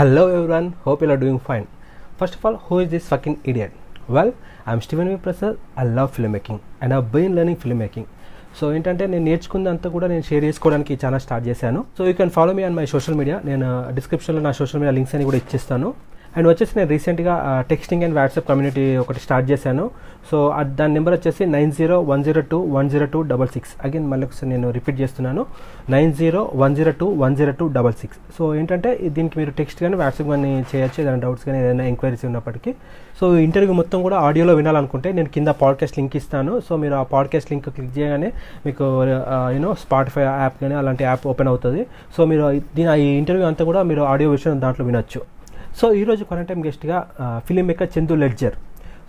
Hello everyone hope you're doing fine first of all who is this fucking idiot well I'm Steven V Prasad I love film making and I been learning film making so ఏంటంటే నేను నేర్చుకుందంతా కూడా నేను share చేసుకోవడానికి చాలా start చేశాను. So you can follow me on my social media నేను డిస్క్రిప్షన్లో నా సోషల్ మీడియా లింక్స్ అని కూడా ఇచ్చేస్తాను. అండ్ వచ్చేసి నేను రీసెంట్గా టెక్స్టింగ్ అండ్ వాట్సాప్ కమ్యూనిటీ ఒకటి స్టార్ట్ చేశాను. సో దాని నెంబర్ వచ్చేసి nine zero one zero two one zero two double six. Again మళ్ళీ ఒకసారి నేను రిపీట్ చేస్తున్నాను. Nine zero one zero two one zero two double six. So ఏంటంటే దీనికి మీరు టెక్స్ట్ కానీ వాట్సాప్ కానీ చేయొచ్చు. ఏదైనా డౌట్స్ కానీ ఏదైనా ఎంక్వైరీస్ ఉన్నప్పటికీ. సో ఇంటర్వ్యూ మొత్తం కూడా ఆడియోలో వినాలనుకుంటే నేను కింద పాడ్కాస్ట్ లింక్ ఇస్తాను. సో మీరు ఆ పాడ్కాస్ట్ లింక్ క్లిక్ చేయగానే మీకు యూనో స్పాటిఫై యాప్ కానీ అలాంటి యాప్ ఓపెన్ అవుతుంది. సో మీరు దీని ఈ ఇంటర్వ్యూ అంతా కూడా మీరు ఆడియో విషయం దాంట్లో వినొచ్చు. సో ఈరోజు టైం గెస్ట్గా film maker Chandu Ledger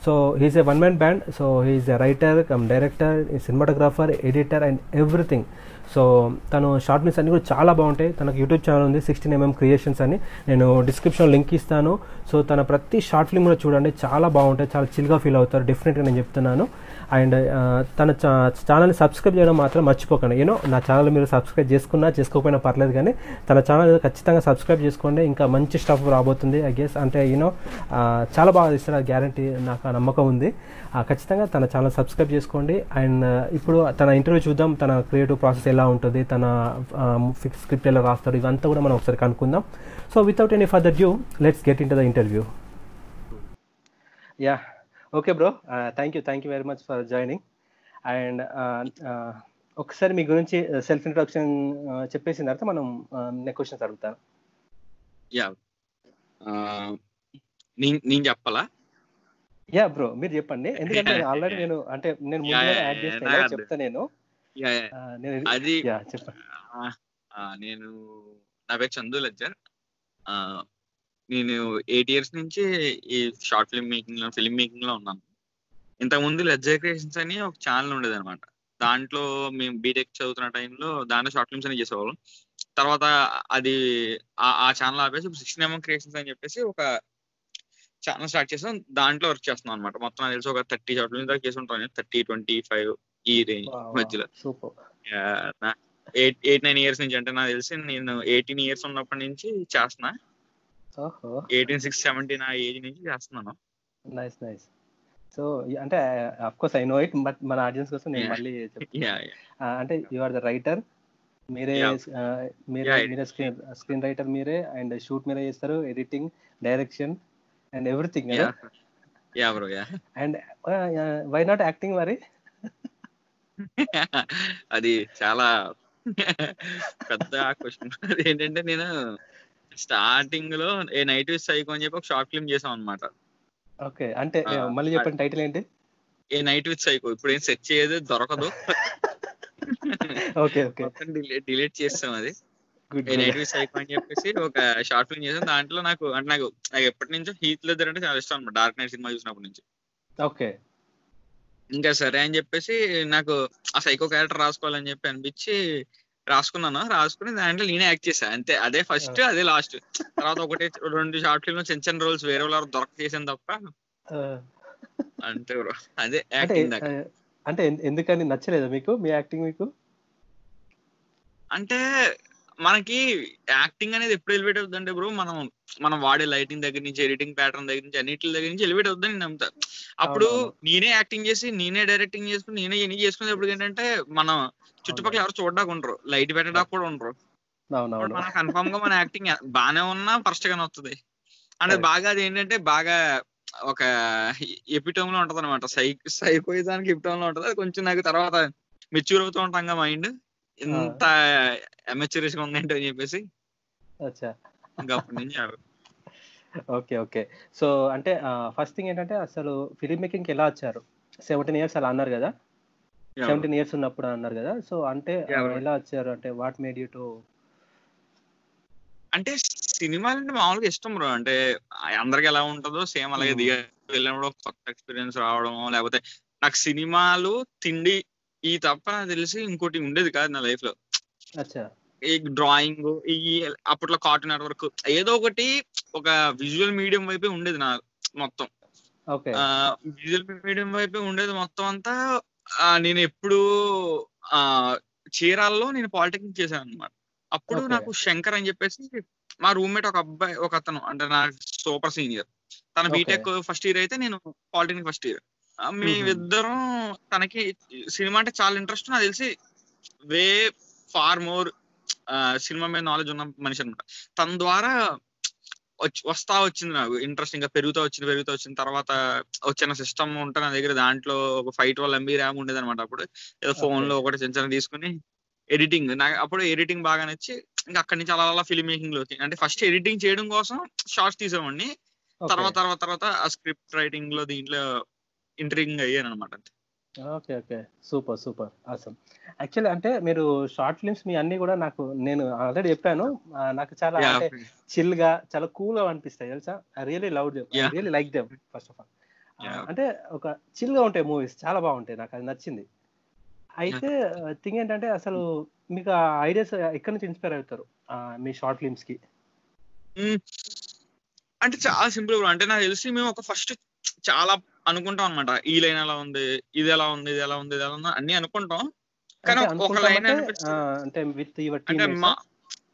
so he's a one man band so he's a writer cum director cinematographer editor and everything so తను షార్ట్ మిస్ అన్ని కూడా చాలా బాగుంటాయి. తనకు యూట్యూబ్ ఛానల్ ఉంది సిక్స్టీన్ ఎంఎం క్రియేషన్స్ అని. నేను డిస్క్రిప్షన్ లింక్ ఇస్తాను. సో తన ప్రతి షార్ట్ ఫిల్మ్ కూడా చూడండి. చాలా బాగుంటాయి. చాలా చిల్గా ఫీల్ అవుతారు. డెఫినెట్గా నేను చెప్తున్నాను. అండ్ తన ఛానల్ని సబ్స్క్రైబ్ చేయడం మాత్రం మర్చిపోకండి. యూనో నా ఛానల్ మీరు సబ్స్క్రైబ్ చేసుకున్నా చేసుకోకపోయినా పర్లేదు కానీ తన ఛానల్ ఖచ్చితంగా సబ్స్క్రైబ్ చేసుకోండి. ఇంకా మంచి స్టఫ్ రాబోతుంది ఐ గెస్ అంటే యూనో చాలా బాగా ఇస్తారు ఆ గ్యారంటీ నాకు నమ్మకం ఉంది. ఆ, ఖచ్చితంగా తన ఛానల్ సబ్స్క్రైబ్ చేసుకోండి. అండ్ ఇప్పుడు తన ఇంటర్వ్యూ చూద్దాం తన క్రియేటివ్ ప్రాసెస్ ఎలా ఉంటుంది తన స్క్రిప్ట్ ఎలా రాస్తాడు ఇవంతా కూడా మనం ఒకసారి కనుక్కుందాం. So without any further due let's get into the interview yeah okay bro thank you thank you very much for joining and ఒకసారి మీ గురించి సెల్ఫ్ ఇంట్రొడక్షన్ చెప్పేసిన తర్వాత మనం నెక్స్ట్ క్వశ్చన్స్ అడుగుతాను. యా నేను చెప్పాలా? యా బ్రో మీరు చెప్పండి. ఎందుకంటే ఆల్రెడీ నేను అంటే నేను yeah, యాడ్ చేస్తాను. చెప్తా నేను? అది నేను నా పేరు చందు లజ్జర్ ఆ, నేను ఎయిట్ ఇయర్స్ నుంచి ఈ షార్ట్ ఫిల్మ్ మేకింగ్లో ఫిల్మ్ మేకింగ్లో ఉన్నాను. ఇంతకు ముందు లెజ్జర్ క్రియేషన్స్ అని ఒక ఛానల్ ఉండేది అనమాట దాంట్లో మేము బీటెక్ చదువుతున్న టైంలో దాంట్లో షార్ట్ ఫిల్మ్స్ అని చేసేవాళ్ళం. తర్వాత అది ఆ- ఛానల్ ఆపేసి సిక్స్టీన్ ఎంఎం క్రియేషన్స్ అని చెప్పేసి ఒక ఛానల్ స్టార్ట్ చేసాం. దాంట్లో వర్క్ చేస్తున్నాం అనమాట మొత్తం నాకు తెలిసి ఒక థర్టీ షార్ట్ ఫిల్మ్స్ దాకా చేసి ఉంటాను థర్టీ ట్వంటీ ఫైవ్ ఈ రేంజ్ మధ్యలో. ఎయిట్ ఎయిట్ నైన్ ఇయర్స్ నుంచి అంటే నాకు తెలిసి నేను ఎయిటీన్ ఇయర్స్ ఉన్నప్పటి నుంచి చేస్తున్నా. ఎయిటీన్ సిక్స్ సెవెంటీన్ ఆ ఏజ్ నుంచి చేస్తున్నాను. నైస్ నైస్ సో అంటే of course I know it but మన ఆడియన్స్ కోసం నేను. మళ్ళీ చెప్తాను అంటే యు ఆర్ ద రైటర్ మీరే మీరే మీరే స్క్రీన్ స్క్రీన్ రైటర్ మీరే అండ్ షూట్ మీరే చేస్తారు editing direction and everything yeah yeah bro yeah and why not acting మరి? అది చాలా పెద్ద క్వశ్చన్ ఏంటంటే నేను స్టార్టింగ్లో ఏ నైట్ సైకో అని చెప్పి ఒక షార్ట్ ఫిల్మ్ చేసాం అనమాట ఓకే. అంటే మళ్ళీ చెప్పండి టైటిల్ ఏంటి? ఏ నైట్ విత్ సైకో ఇప్పుడు ఏం సెర్చ్ చేయదు దొరకదు. Okay okay. డిలీట్ చేస్తాం అది. ఏ నైట్ విత్ సైకో అని చెప్పేసి ఒక షార్ట్ ఫిల్మ్ చేసాం. దాంట్లో నాకు అంటే నాకు నాకు ఎప్పటి నుంచో హీత్ లెదర్ అంటే చాలా ఇష్టం అనమాట డార్క్ నైట్ సినిమా చూసినప్పటి నుంచి. ఓకే. ఇంకా సరే అని చెప్పేసి నాకు ఆ సైకో క్యారెక్టర్ రాసుకోవాలని చెప్పి అనిపించి రాసుకున్నాను? రాసుకుని దాంట్లో నేనే యాక్ట్ చేశా. అంతే. అదే ఫస్ట్ అదే లాస్ట్ తర్వాత ఒకటి రెండు షార్ట్ ఫిల్మ్ చిన్న చిన్న రోల్స్ వేరే వాళ్ళు దొరక చేసాను తప్ప అంతే బ్రో అదే అంటే యాక్టింగ్ అంటే ఎందు- ఎందుకని నచ్చలేదా మీకు మీ యాక్టింగ్ మీకు? అంటే మనకి యాక్టింగ్ అనేది ఎప్పుడు ఎలివేట్ అవుతుందంటే బ్రో మనం మనం వాడే లైటింగ్ దగ్గర నుంచి ఎడిటింగ్ ప్యాటర్న్ దగ్గర నుంచి అన్నిటి దగ్గర నుంచి ఎలివేట్ అవుతుందని నేను నమ్ముతా. అప్పుడు. నేనే యాక్టింగ్ చేసి నేనే డైరెక్టింగ్ చేసుకుని నేనే ఎన్ని చేసుకునేటప్పుడు ఏంటంటే మనం చుట్టుపక్కల ఎవరు చూడడానికి ఉండరు. లైట్ పెట్టడానికి కూడా ఉండరు. మనం కన్ఫర్మ్గా మన యాక్టింగ్ బానే ఉన్నా ఫస్ట్ గానే వస్తుంది అంటే. బాగా అది ఏంటంటే బాగా ఒక ఎపిటోమ్లో ఉంటది అనమాట సైకోయిజానికి ఎపిటోమ్లో ఉంటది. అది కొంచెం నాకు తర్వాత మెచ్యూర్ అవుతూ ఉంటాం మైండ్ ఎంత అమెచ్యూరిస్గా ఉందంటే అని చెప్పేసి అచ్చా. ఇంకా అప్పటి నుంచి ఆ- ఓకే ఓకే. సో అంటే ఫస్ట్ థింగ్ ఏంటంటే అసలు ఫిలిం మేకింగ్ ఎలా వచ్చారు? సెవెంటీన్ ఇయర్స్ అలా అన్నారు కదా? సెవెంటీన్ ఇయర్స్ ఉన్నప్పుడు అన్నారు కదా? సో అంటే. ఎలా వచ్చారు? అంటే వాట్ మేడ్ యూ టు అంటే సినిమాలు అంటే మామూలుగా ఇష్టం బ్రో. అంటే అందరికి ఎలా ఉంటుందో సేమ్ అలాగే. దిగ వెళ్ళినప్పుడు కొత్త ఎక్స్పీరియన్స్ రావడం లేకపోతే నాకు సినిమాలు తిండి ఈ తప్ప నాకు తెలిసి ఇంకోటి ఉండేది కాదు నా లైఫ్లో. ఈ డ్రాయింగ్ ఈ అప్పట్లో కార్టూన్ నెట్వర్క్ ఏదో ఒకటి ఒక విజువల్ మీడియం వైపే ఉండేది నా మొత్తం. విజువల్ మీడియం వైపే ఉండేది మొత్తం అంతా నేను ఎప్పుడు ఆ చీరాల్లో నేను పాలిటెక్నిక్ చేశాను అనమాట అప్పుడు. నాకు శంకర్ అని చెప్పేసి మా రూమ్మేట్ ఒక అబ్బాయి ఒక అతను అంటే నా సూపర్ సీనియర్ తన. బీటెక్ ఫస్ట్ ఇయర్ అయితే నేను పాలిటెక్నిక్ ఫస్ట్ ఇయర్ మేమిద్దరం తనకి సినిమా అంటే చాలా ఇంట్రెస్ట్ నాకు తెలిసి వే ఫార్ మోర్ సినిమా మీద నాలెడ్జ్ ఉన్న మనిషి అనమాట తన ద్వారా వస్తా వచ్చింది నాకు ఇంట్రెస్ట్ ఇంకా పెరుగుతూ వచ్చింది పెరుగుతూ వచ్చిన తర్వాత వచ్చిన సిస్టమ్ ఉంటే నా దగ్గర దాంట్లో ఒక ఫైవ్ ట్వెల్వ్ ఎంబీ ర్యామ్ ఉండేది అనమాట అప్పుడు. ఏదో ఫోన్లో ఒకటి చిన్న చిన్న తీసుకుని ఎడిటింగ్ నాకు అప్పుడు ఎడిటింగ్ బాగా నచ్చి ఇంకా అక్కడి నుంచి అలా అలా ఫిల్మ్ మేకింగ్లోకి అంటే ఫస్ట్ ఎడిటింగ్ చేయడం కోసం షార్ట్స్ తీసేవాడిని. తర్వాత తర్వాత తర్వాత ఆ స్క్రిప్ట్ రైటింగ్లో దీంట్లో ఇంటరింగ్ అయ్యాను అనమాట ఓకే ఓకే. Super super. అసలు యాక్చువల్లీ అంటే మీరు షార్ట్ ఫిల్మ్స్ మీ అన్ని కూడా నాకు నేను ఆల్రెడీ చెప్పాను. నాకు చాలా అంటే చిల్గా చాలా కూల్గా అనిపిస్తాయి తెలుసా? I really love them I. Really like them first of all. అంటే ఒక చిల్గా ఉంటాయి మూవీస్ చాలా బాగుంటాయి నాకు అది నచ్చింది. అయితే థింగ్ ఏంటంటే అసలు మీకు ఐడియాస్ ఎక్కడి నుంచి ఇన్స్పైర్ అవుతారు? మీ షార్ట్ ఫిల్మ్స్కి? అంటే చాలా సింపుల్ అంటే నాకు తెలిసి మేము ఒక ఫస్ట్ చాలా అనుకుంటాం అనమాట ఈ లైన్ ఎలా ఉంది? ఇది ఎలా ఉంది? ఇది ఎలా ఉంది? ఇది ఎలా ఉంది? అన్ని అనుకుంటాం. కానీ ఒక లైన్ అంటే విత్ యువర్ అంటే టీమ్ మా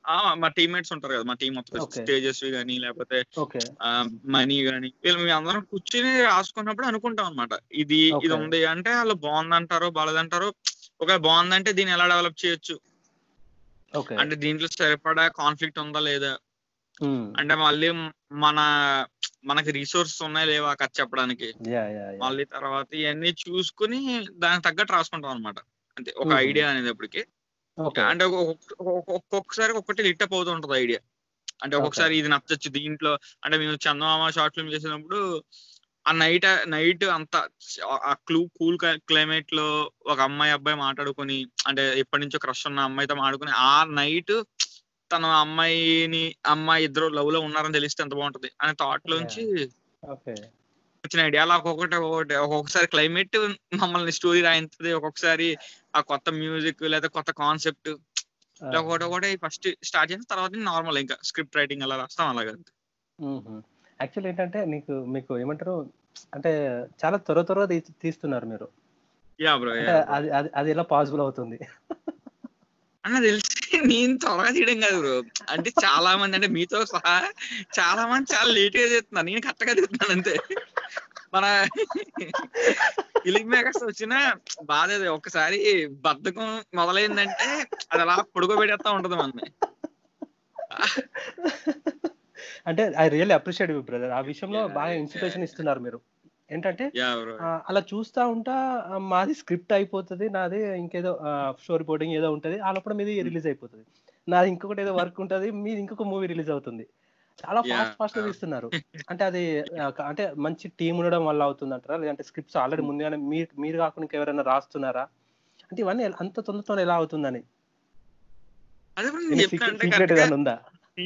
ఆ, మా టీమ్మేట్స్ ఉంటారు కదా మా టీం మొత్తం. తేజస్వి కానీ లేకపోతే మనీ గానీ వీళ్ళు మేము అందరం కూర్చుని రాసుకున్నప్పుడు అనుకుంటాం అనమాట ఇది ఇది. ఉంది అంటే వాళ్ళు బాగుందంటారో బాలేదంటారో ఒక బాగుందంటే దీన్ని ఎలా డెవలప్ చేయొచ్చు? అంటే దీంట్లో సరిపడా కాన్ఫ్లిక్ట్ ఉందా లేదా? అంటే మళ్ళీ మన మనకి రిసోర్సెస్ ఉన్నాయా లేవా కథ చెప్పడానికి. మళ్ళీ తర్వాత ఇవన్నీ చూసుకుని దానికి తగ్గట్టు రాసుకుంటాం అనమాట అంటే ఒక. ఐడియా అనేది అప్పటికి. ఓకే అంటే ఒక్కొక్క- ఒక్కొక్క- ఒక్కొక్కసారి ఒక్కటి లిట్టప్ అవుతూ ఉంటది ఐడియా అంటే ఒక్కొక్కసారి ఇది నచ్చచ్చు దీంట్లో. అంటే మేము చందమామ షార్ట్ ఫిల్మ్ చేసినప్పుడు ఆ నైట్ నైట్ అంత ఆ క్లూ కూల్ క్లైమేట్లో ఒక అమ్మాయి అబ్బాయి మాట్లాడుకొని అంటే ఎప్పటి నుంచో క్రష్ ఉన్న అమ్మాయితో మాట్లాడుకుని ఆ నైట్ తన అమ్మాయిని అమ్మాయి ఇద్దరు లవ్లో ఉన్నారని తెలిస్తే ఎంత బాగుంటది? అనే థాట్ లోంచి ఓకే వచ్చిన ఐడియా అలా ఒక్కొక్కటి ఒక్కొక్కటి ఒక్కొక్కసారి క్లైమేట్ మమ్మల్ని స్టోరీ రాయించుతుంది ఒక్కొక్కసారి ఆ కొత్త మ్యూజిక్ లేదా కొత్త కాన్సెప్ట్ ఒకటి ఒకటి ఫస్ట్ స్టార్ట్ చేసిన తర్వాత నార్మల్ ఇంకా స్క్రిప్ట్ రైటింగ్ అలా రాస్తాం అలాగా యాక్చువల్ ఏంటంటే నీకు మీకు ఏమంటారు? అంటే చాలా త్వర త్వరగా తీస్తున్నారు మీరు. అది అది ఎలా పాసిబుల్ అవుతుంది? అన్న తెలిసి నేను త్వరగా చేయడం కాదు బ్రో. అంటే చాలా మంది అంటే మీతో సహా చాలా మంది చాలా లేట్గా చేస్తున్నారు నేను కరెక్ట్గా చేస్తున్నాను అంతే. మన ఫిలిం మేకర్స్ వచ్చిన బాధ అది. ఒక్కసారి బద్ధకం మొదలైందంటే అది అలా పొడుకోబెట్టేస్తా ఉంటది మనని అంటే ఐ రియల్లీ అప్రిషియేట్ బ్రదర్ ఆ విషయంలో బాగా ఇన్స్పిరేషన్ ఇస్తున్నారు మీరు. ఏంటంటే అలా చూస్తా ఉంటా మాది స్క్రిప్ట్ అయిపోతుంది నాది ఇంకేదో స్టోరీ బోర్డింగ్ ఏదో ఉంటది లోపల మీది రిలీజ్ అయిపోతుంది. నాది ఇంకొకటి ఏదో వర్క్ ఉంటది మీది ఇంకొక మూవీ రిలీజ్ అవుతుంది. చాలా. ఫాస్ట్ ఫాస్ట్గా తీస్తున్నారు. అంటే అది అంటే మంచి టీం ఉండడం వల్ల అవుతుంది అంటారా లేదంటే స్క్రిప్ట్స్ ఆల్రెడీ ముందుగానే మీరు మీరు కాకుండా ఇంకెవరైనా రాస్తున్నారా? అంటే ఇవన్నీ అంత తొందరతో ఎలా అవుతుందని?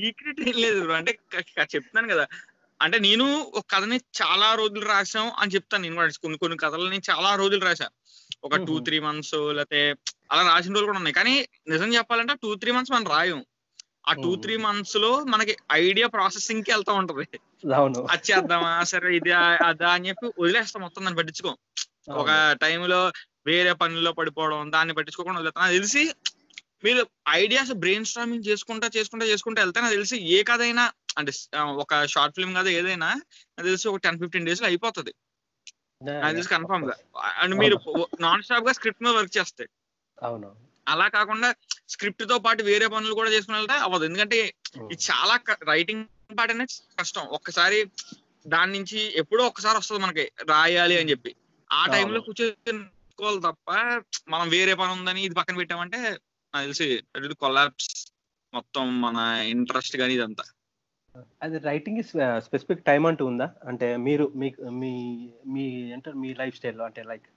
సీక్రెట్ ఏం లేదు అంటే చెప్తున్నాను కదా అంటే నేను ఒక కథని చాలా రోజులు రాసాం అని చెప్తాను. నేను కూడా కొన్ని కొన్ని కథలని చాలా రోజులు రాసా ఒక టూ. త్రీ మంత్స్ లేకపోతే అలా రాసిన రోజులు కూడా ఉన్నాయి. కానీ నిజం చెప్పాలంటే టూ త్రీ మంత్స్ మనం రాయం. ఆ టూ. త్రీ మంత్స్లో మనకి ఐడియా ప్రాసెసింగ్కి వెళ్తా ఉంటది. అది చేద్దామా? సరే ఇది అదా అని చెప్పి వదిలేస్తాం మొత్తం దాన్ని పట్టించుకోం. ఒక. టైంలో వేరే పనుల్లో పడిపోవడం దాన్ని పట్టించుకోకుండా వదిలేస్తాం. తెలిసి మీరు ఐడియాస్ బ్రెయిన్ స్ట్రామింగ్ చేసుకుంటా చేసుకుంటా చేసుకుంటా వెళ్తే నాకు తెలిసి ఏ కథైనా అంటే ఒక షార్ట్ ఫిల్మ్ కదా ఏదైనా నాకు తెలిసి ఒక టెన్ ఫిఫ్టీన్ డేస్లో అయిపోతుంది. నాకు తెలిసి కన్ఫర్మ్గా. అండ్ మీరు నాన్ స్టాప్గా స్క్రిప్ట్ మీద వర్క్ చేస్తే. అవును. అలా కాకుండా స్క్రిప్ట్తో పాటు వేరే పనులు కూడా చేసుకుని వెళ్తే అవ్వదు. ఎందుకంటే ఇది చాలా రైటింగ్ పార్ట్ అనేది కష్టం. ఒక్కసారి దాని నుంచి ఎప్పుడో ఒక్కసారి వస్తుంది మనకి రాయాలి అని చెప్పి. ఆ. టైంలో కూర్చోవాలి తప్ప మనం వేరే పని ఉందని ఇది పక్కన పెట్టామంటే నాకు తెలిసి కొలాప్స్ మొత్తం మన ఇంట్రెస్ట్ కానీ ఇదంతా. అది రైటింగ్ స్పెసిఫిక్ టైం అంటూ ఉందా? అంటే మీరు మీకు మీ మీ అంటే మీ లైఫ్ స్టైల్లో అంటే లైక్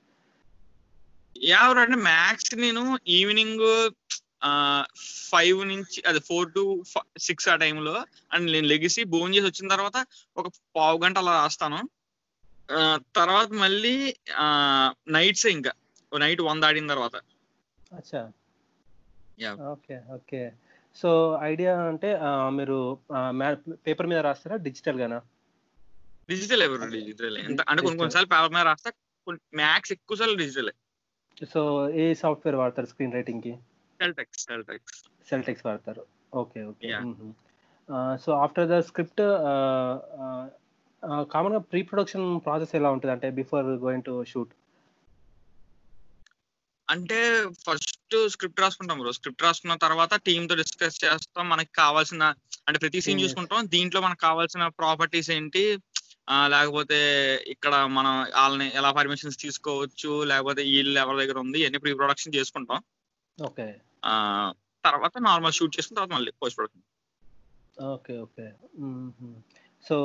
యావర్ అంటే మ్యాక్స్ నేను ఈవినింగ్ ఫైవ్ నుంచి అదే ఫోర్ టు సిక్స్ ఆ టైంలో అండ్ నేను లెగిసి భోజనం చేసి వచ్చిన తర్వాత ఒక పావు గంట అలా రాస్తాను. తర్వాత మళ్ళీ నైట్స్ ఇంకా. నైట్ వన్ దాటిన తర్వాత. Okay okay. సో ఐడియా అంటే ఆ, మీరు పేపర్ మీద రాస్తారా? డిజిటల్ గానా? డిజిటల్ ఎవరు డిజిటల్? ఎంత అంటే కొన్ని కొన్నిసార్లు పేపర్ మీద రాస్తా మ్యాక్స్ ఎక్కువ సార్లు డిజిటల్. సో ఏ సాఫ్ట్వేర్ వాడతారు స్క్రీన్ రైటింగ్కి సెల్టెక్స్ సెల్టెక్స్. సెల్టెక్స్ వాడతారు. Okay okay. Yeah. So after the script కామన్గా ప్రీ ప్రొడక్షన్ ప్రాసెస్ ఎలా ఉంటుంది? అంటే బిఫోర్ గోయింగ్ టు షూట్. అంటే ఫస్ట్ స్క్రిప్ట్ రాసుకుంటాం బ్రో స్క్రిప్ట్ రాసుకున్న తర్వాత టీమ్తో డిస్కస్ చేస్తాం. మనకి కావాల్సిన అంటే ప్రతి సీన్. చూసుకుంటాం. దీంట్లో మనకు కావాల్సిన ప్రాపర్టీస్ ఏంటి? లేకపోతే ఇక్కడ మనం వాళ్ళని ఎలా పర్మిషన్స్ తీసుకోవచ్చు? లేకపోతే వీళ్ళు ఎవరి దగ్గర ఉంది? ఇవన్నీ ప్రీ ప్రొడక్షన్ చేసుకుంటాం. ఓకే. తర్వాత నార్మల్ షూట్ చేసుకున్న తర్వాత మళ్ళీ post production okay. Okay so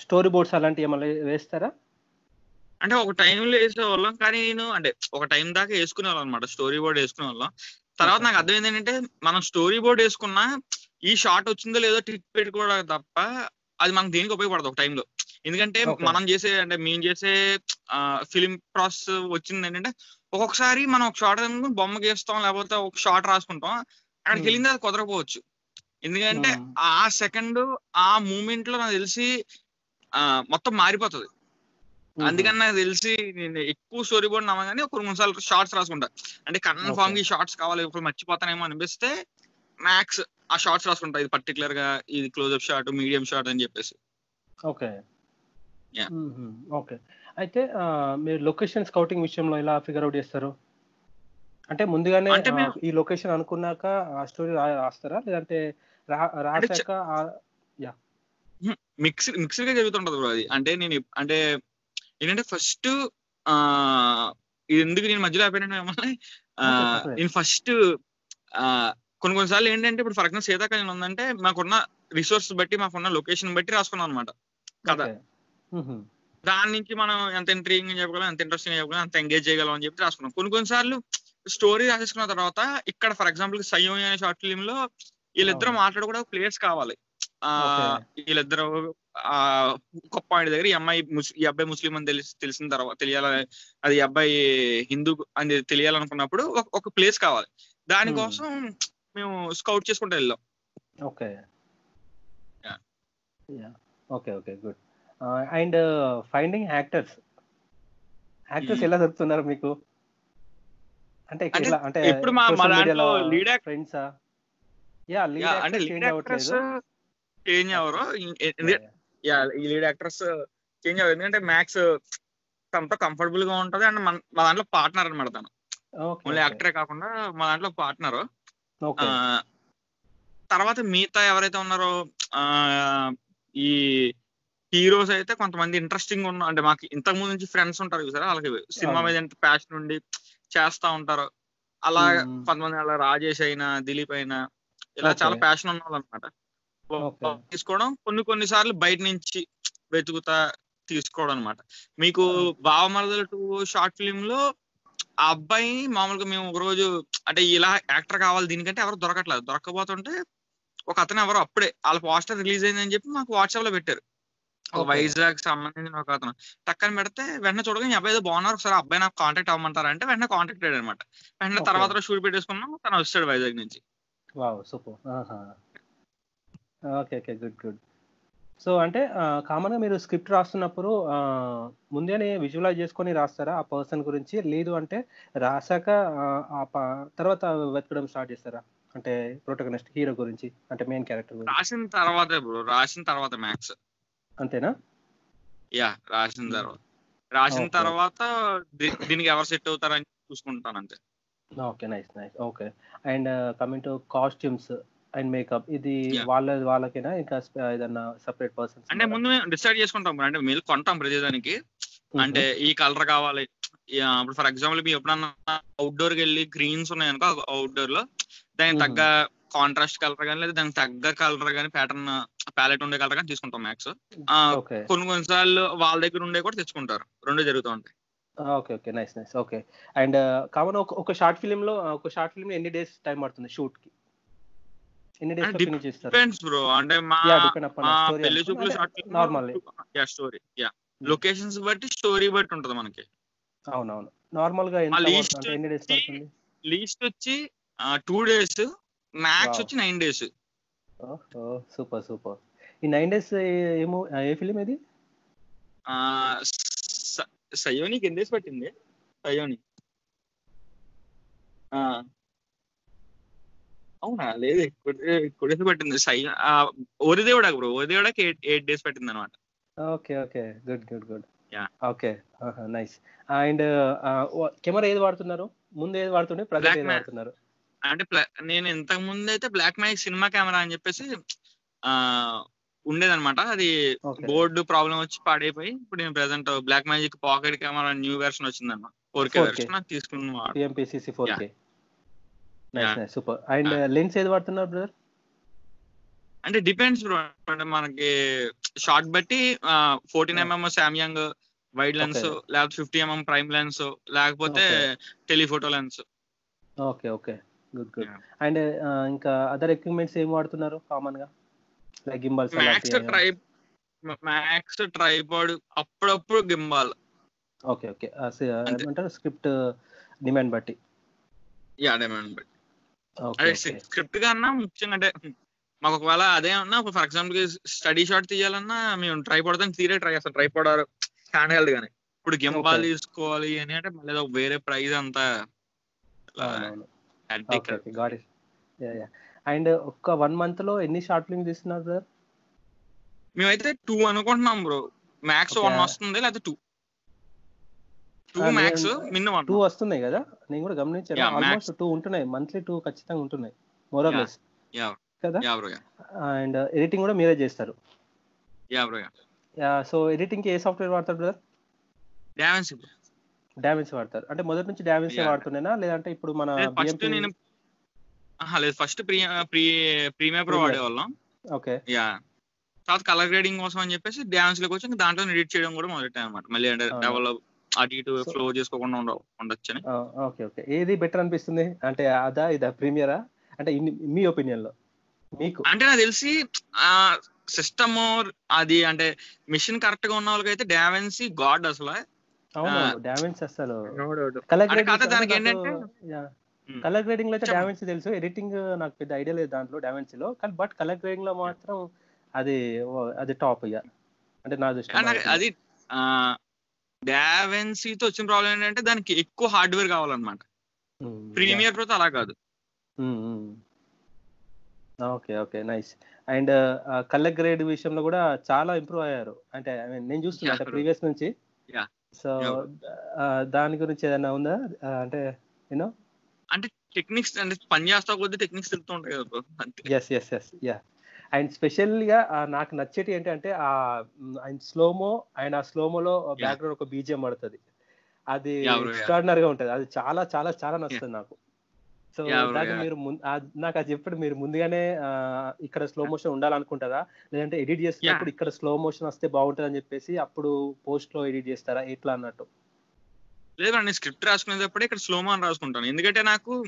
story boards అలాంటివి ఏమైనా వేస్తారా? అంటే ఒక టైంలో వేసేవాళ్ళం కానీ నేను అంటే ఒక టైం దాకా వేసుకునే వాళ్ళం అనమాట స్టోరీ బోర్డ్ వేసుకునే వాళ్ళం తర్వాత. నాకు అర్థమైంది ఏంటంటే మనం స్టోరీ బోర్డ్ వేసుకున్నా ఈ షార్ట్ వచ్చిందో లేదో ట్రిక్ పెట్టుకోవడం తప్ప అది మనకు దేనికి ఉపయోగపడదు ఒక టైంలో ఎందుకంటే. మనం చేసే అంటే మేము చేసే ఫిలిం ప్రాసెస్ వచ్చింది ఏంటంటే ఒక్కొక్కసారి మనం ఒక షార్ట్ బొమ్మ గీస్తాం లేకపోతే ఒక షార్ట్ రాసుకుంటాం అక్కడికి. వెళ్ళింది అది కుదరకపోవచ్చు ఎందుకంటే. ఆ సెకండ్ ఆ మూమెంట్లో నాకు తెలిసి ఆ, మొత్తం మారిపోతుంది అందుకని నాకు తెలిసి నేను ఎక్కువ స్టోరీ బోర్డ్ నమ్మగానే ఒక రెండు సార్లు షార్ట్స్ రాసుకుంటా. అంటే కన్ఫామ్. ఈ షార్ట్స్ కావాలి ఇప్పుడు మర్చిపోతానేమో అనిపిస్తే మ్యాక్స్ ఆ షార్ట్స్ రాసుకుంటా. ఇది పర్టికులర్గా ఇది క్లోజ్అప్ షాట్ మీడియం షాట్ అని చెప్పేసి. ఓకే. ఓకే. అయితే మీరు లొకేషన్ స్కౌటింగ్ విషయంలో ఎలా ఫిగర్ అవుట్ చేస్తారు? అంటే ముందుగానే ఈ లొకేషన్ అనుకున్నాక ఆ స్టోరీ రాస్తారా? లేదంటే రాసాక మిక్స్ మిక్స్డ్గా జరుగుతుంటది బ్రో అది. అంటే నేను అంటే ఏంటంటే ఫస్ట్ ఆ ఇది ఎందుకు నేను మధ్యలో ఆపానంటే మిమ్మల్ని. నేను ఫస్ట్ కొన్ని కొన్నిసార్లు ఏంటంటే ఇప్పుడు ఫర్ ఎగ్జాంపుల్ శీతాకాలం ఉందంటే మాకున్న రిసోర్స్ బట్టి మాకున్న లొకేషన్ బట్టి రాసుకున్నాం అనమాట కదా. దాని నుంచి మనం ఎంత ఇంట్రీగింగ్ చెప్పగలం ఎంత ఇంట్రెస్టింగ్ చెప్పగలం ఎంత ఎంగేజ్ చేయగలం అని చెప్పి రాసుకున్నాం కొన్ని కొన్నిసార్లు స్టోరీ రాసేసుకున్న తర్వాత ఇక్కడ ఫర్ ఎగ్జాంపుల్ సయోని అనే షార్ట్ ఫిలిం లో వీళ్ళిద్దరు. మాట్లాడు కూడా ప్లేయర్స్ కావాలి ఆ. వీళ్ళిద్దరు ఆ ఒక పాయింట్ దగ్గర ఈ అమ్మాయి ఈ అబ్బాయి ముస్లిం అని తెలిసి తెలిసిన తర్వాత తెలియాల అది అబ్బాయి హిందూ అని తెలియాలనుకున్నప్పుడు ఒక- ప్లేస్ కావాలి. దానికోసం మేము స్కౌట్ చేసుకుంటూ వెళ్ళాం okay. Okay okay. Good. And finding actors. Actors Hmm. ఎలా దొరుకుతున్నారు మీకు? అంటే అంటే ఎప్పుడు మా- మా దాంట్లో act- ఫ్రెండ్సా యా లీడ్ అంటే లీడ్ యాక్ట్రెస్ చేంజ్ అవరు యా ఈ లీడ్ యాక్టర్స్ చేంజ్ అవ్వదు ఎందుకంటే మ్యాక్స్ తనతో కంఫర్టబుల్గా ఉంటది అండ్ మన మా దాంట్లో పార్ట్నర్ అనమాట తను. ఓన్లీ యాక్టరే కాకుండా మా దాంట్లో పార్ట్నర్ తర్వాత మిగతా ఎవరైతే ఉన్నారో ఆ ఈ హీరోస్ అయితే కొంతమంది ఇంట్రెస్టింగ్ ఉన్న అంటే మాకు ఇంతకు ముందు నుంచి ఫ్రెండ్స్ ఉంటారు చూసారా? వాళ్ళకి సినిమా. మీద ఎంత ప్యాషన్ ఉండి చేస్తా ఉంటారు. అలా Hmm. కొంతమంది అలా రాజేష్ అయినా దిలీప్ అయినా ఇలా. చాలా ప్యాషన్ ఉన్న వాళ్ళు అనమాట. తీసుకోవడం కొన్ని కొన్ని సార్లు బయట నుంచి వెతుకుతా తీసుకోవడం అనమాట మీకు బావమరదల టూ షార్ట్ ఫిలిం లో ఆ అబ్బాయి మామూలుగా మేము ఒక రోజు అంటే ఇలా యాక్టర్ కావాలి దీనికంటే ఎవరు దొరకట్లేదు. దొరకబోతుంటే ఒక అతను ఎవరు అప్పుడే వాళ్ళ పోస్టర్ రిలీజ్ అయిందని చెప్పి మాకు వాట్సాప్లో పెట్టారు. ఒక. వైజాగ్ సంబంధించిన ఒక అతను. టక్కన పెడితే వెంటనే చూడగా ఈ అబ్బాయి బాగున్నారు ఒకసారి అబ్బాయి నాకు కాంటాక్ట్ అవ్వమంటారా? అంటే వెంటనే కాంటాక్ట్ అయ్యాడు అనమాట వెంటనే. తర్వాత షూట్ పెట్టేసుకున్నాం తను వచ్చాడు వైజాగ్ నుంచి. Super. Okay okay. Good good. So అంటే కామన్గా మీరు స్క్రిప్ట్ రాస్తున్నప్పుడు ముందేనే విజువలైజ్ చేసుకొని రాస్తారా? ఆ పర్సన్ గురించి లేదు అంటే ప- తర్వాత వెతకడం స్టార్ట్ చేస్తారా? అంటే ప్రొటగనిస్ట్ హీరో గురించి అంటే మెయిన్ క్యారెక్టర్ గురించి. రాసిన తర్వాతే బ్రో. రాసిన తర్వాత మ్యాథ్స్ అంతేనా? యా రాసిన తర్వాత. రాసిన. తర్వాత దీనికి ఎవరు సెట్ అవుతారని చూసుకుంటాను అంతే. Okay nice nice. Okay. And coming to costumes. And makeup. ఇది. వాళ్ళ వాళ్ళకేనా? ఇంకా ఏదన్నా సపరేట్ పర్సన్స్ అంటే ముందు మేము డిసైడ్ చేసుకుంటాం అంటే మేము కొంటాం ప్రతిదానికి అంటే ఈ కలర్ కావాలి. ఇప్పుడు ఫర్ ఎగ్జాంపుల్ మీ ఎప్పుడన్నా అవుట్డోర్కి వెళ్ళి గ్రీన్స్ ఉన్నాయి అనుకో అవుట్డోర్లో దానికి తగ్గ కాంట్రాస్ట్ కలర్ కానీ లేదా దానికి తగ్గ కలర్ కానీ ప్యాటర్న్ ప్యాలెట్ ఉండే కలర్ కానీ తీసుకుంటాం మ్యాక్స్ కొన్ని కొన్నిసార్లు వాళ్ళ దగ్గర ఉండే కూడా తెచ్చుకుంటారు. రెండు జరుగుతూ ఉంటాయి. Okay okay. Nice nice okay. And common ఒక ఒక షార్ట్ ఫిలిం లో ఒక షార్ట్ ఫిలిం ఎన్ని డేస్ టైం పడుతుంది షూట్కి? ఎన్ని డేస్ ఫినిష్ చేస్తారు? డిపెండ్స్ బ్రో అంటే మా యా మా story Pelli Choopulu short normal yeah story yeah locations బట్టి స్టోరీ బట్టి ఉంటది మనకి. అవునవును. నార్మల్గా ఎంత ఎన్ని డేస్ పడుతుంది? లీస్ట్ వచ్చి టూ డేస్ మ్యాక్స్. వచ్చి నైన్ డేస్ సూపర్ సూపర్ ఈ నైన్ డేస్ ఏమో ఏ ఫిలిం ఇది? సయోనికి ఎన్ని డేస్ పట్టింది? సయోని. ఆ. అవునా? లేదు ఎక్కువ డేస్ పట్టింది. సై ఓరిదేవుడా బ్రో? ఓరిదేవుడాకి ఎయిట్ ఎయిట్ డేస్ పట్టింది అనమాట okay okay. Good good good. Okay. Nice. And camera ఏది వాడుతున్నారు? ముందు ఏది వాడుతుండే ప్రజెంట్ ఏది వాడుతున్నారు? అంటే నేను ఇంతకు ముందు అయితే బ్లాక్ మ్యాజిక్ సినిమా కెమెరా అని చెప్పేసి ఆ ఉండేదన్నమాట. అది బోర్డు ప్రాబ్లం వచ్చి పాడైపోయి ఇప్పుడు నేను present black magic pocket camera new version వచ్చిందన్నమాట. Four K 4K. వెర్షన్ అది తీసుకుని వాడు- BMPCC four K nice Yeah. Nice super and lens ఏది వాడుతున్నారు బ్రదర్ అంటే డిపెండ్స్ బ్రో అంటే మనకి షార్ట్ బట్టి fourteen. MM Samsung wide lens. లేకపోతే ఫిఫ్టీ ఎంఎం ప్రైమ్ లెన్స్ లేకపోతే telephoto lens okay okay good good. And ఇంకా అదర్ ఎక్విప్మెంట్స్ ఏం వాడుతున్నారు కామన్గా? Like gimbals max tri max tripod అప్పుడప్పుడు గింబాల్ ఓకే ఓకే. ఏమంటారు? స్క్రిప్ట్ డిమాండ్ బట్టి. యా డిమాండ్ బట్టి. స్క్రిప్ట్ కన్నా ముఖ్యంగా అంటే మాకు ఒకవేళ అదే ఉన్నా ఫర్ ఎగ్జాంపుల్ స్టడీ షాట్ తీయాలన్నా మేము ట్రై పడతాం తీరే ట్రై చేస్తాం. ట్రై పడారు హ్యాండ్ హెల్డ్ గానీ. ఇప్పుడు గింబాల్. తీసుకోవాలి అని అంటే మళ్ళీ వేరే ప్రైస్ అంతా అండ్ ఒక్క వన్ మంత్లో ఎన్ని షార్ట్ ఫిల్మ్ తీస్తున్నారు బ్రదర్ మేమైతే టూ అనుకుంటున్నాం బ్రో మ్యాక్స్. వన్ వస్తుంది లేదా టూ టూ మ్యాక్స్ నేను- మిన్ వన్ టూ వస్తున్నాయి కదా? నేను కూడా గమనించాను. ఆల్మోస్ట్ టూ ఉంటున్నాయి. మంత్లీ టూ ఖచ్చితంగా ఉంటున్నాయి. మోరల్లెస్ యా కదా? Yeah bro yeah and editing కూడా మీరే చేస్తారు. యా సో ఎడిటింగ్కి ఏ సాఫ్ట్వేర్ వాడతారు బ్రదర్ డామెన్స్ డామెన్స్ వాడతారు. అంటే మొదటి నుంచి Yeah. వాడుతున్నానా లేదంటే ఇప్పుడు మన ఫస్ట్ నేను లేదు. First pre pre premiere pro. వాడేవాళ్ళం. ఓకే యా తర్వాత కలర్ గ్రేడింగ్ కోసం అని చెప్పేసి డాన్స్లోకి వచ్చి. దాంట్లో ఎడిట్ చేయడం కూడా మొదలెట్టాను అనమాట మళ్ళీ. డెవలప్ అటు ఇటు ఫ్లో చేసుకోకుండా ఉండ ఉండొచ్చు అని ఓకే ఓకే. ఏది బెటర్ అనిపిస్తుంది? అంటే అదా ఇదా ప్రీమియరా అంటే మీ ఒపీనియన్లో. మీకు. అంటే నాకు తెలిసి ఆ సిస్టమ్ అది అంటే మిషన్ కరెక్ట్గా ఉన్న వాళ్ళకైతే డావెన్సీ గాడ్ అసలు. అవును. డామెన్స్ అసలు దానికి ఏంటంటే. కలర్ గ్రేడింగ్లో అయితే తెలుసు. ఎడిటింగ్ నాకు పెద్ద ఐడియా లేదు దాంట్లో డామెన్స్లో. కానీ బట్ కలర్ గ్రేడింగ్లో మాత్రం అది అది టాప్ ఇక అంటే నా దృష్టి అది డావెన్సీతో వచ్చిన ప్రాబ్లం ఏంటంటే దానికి ఎక్కువ హార్డ్వేర్ కావాలన్నమాట. ప్రీమియర్ ప్రో అలా కాదు. Okay okay nice and colour grade విషయంలో కూడా చాలా ఇంప్రూవ్ అయ్యారు. అంటే నేను చూస్తున్నా. ప్రీవియస్ నుంచి. సో దాని గురించి ఏదైనా ఉందా? అంటే యూనో అంటే టెక్నిక్స్ అంటే పని చేస్తా కొద్ది టెక్నిక్స్ తెలుస్తూ ఉంటాయి కదా yes yes yes yeah and స్పెషల్గా నాకు నచ్చేటి ఏంటంటే ఆ ఆయన స్లోమో ఆయన ఆ స్లోమోలో బ్యాక్గ్రౌండ్ ఒక బీజిఎం పడుతుంది. అది. ఎక్స్ట్రాడినరీ గా ఉంటది. అది చాలా చాలా చాలా నచ్చుతుంది నాకు. సో దాన్ని. మీరు నాకు అది చెప్పండి మీరు ముందుగానే ఇక్కడ స్లో మోషన్ ఉండాలనుకుంటారా? లేదంటే ఎడిట్ చేస్తున్నప్పుడు ఇక్కడ స్లో మోషన్ వస్తే బాగుంటుంది అని చెప్పేసి అప్పుడు పోస్ట్లో ఎడిట్ చేస్తారా? ఎట్లా అన్నట్టు? లేదు నేను స్క్రిప్ట్ రాసుకునేటప్పుడే ఇక్కడ స్లోమో అని రాసుకుంటాను. ఎందుకంటే నాకు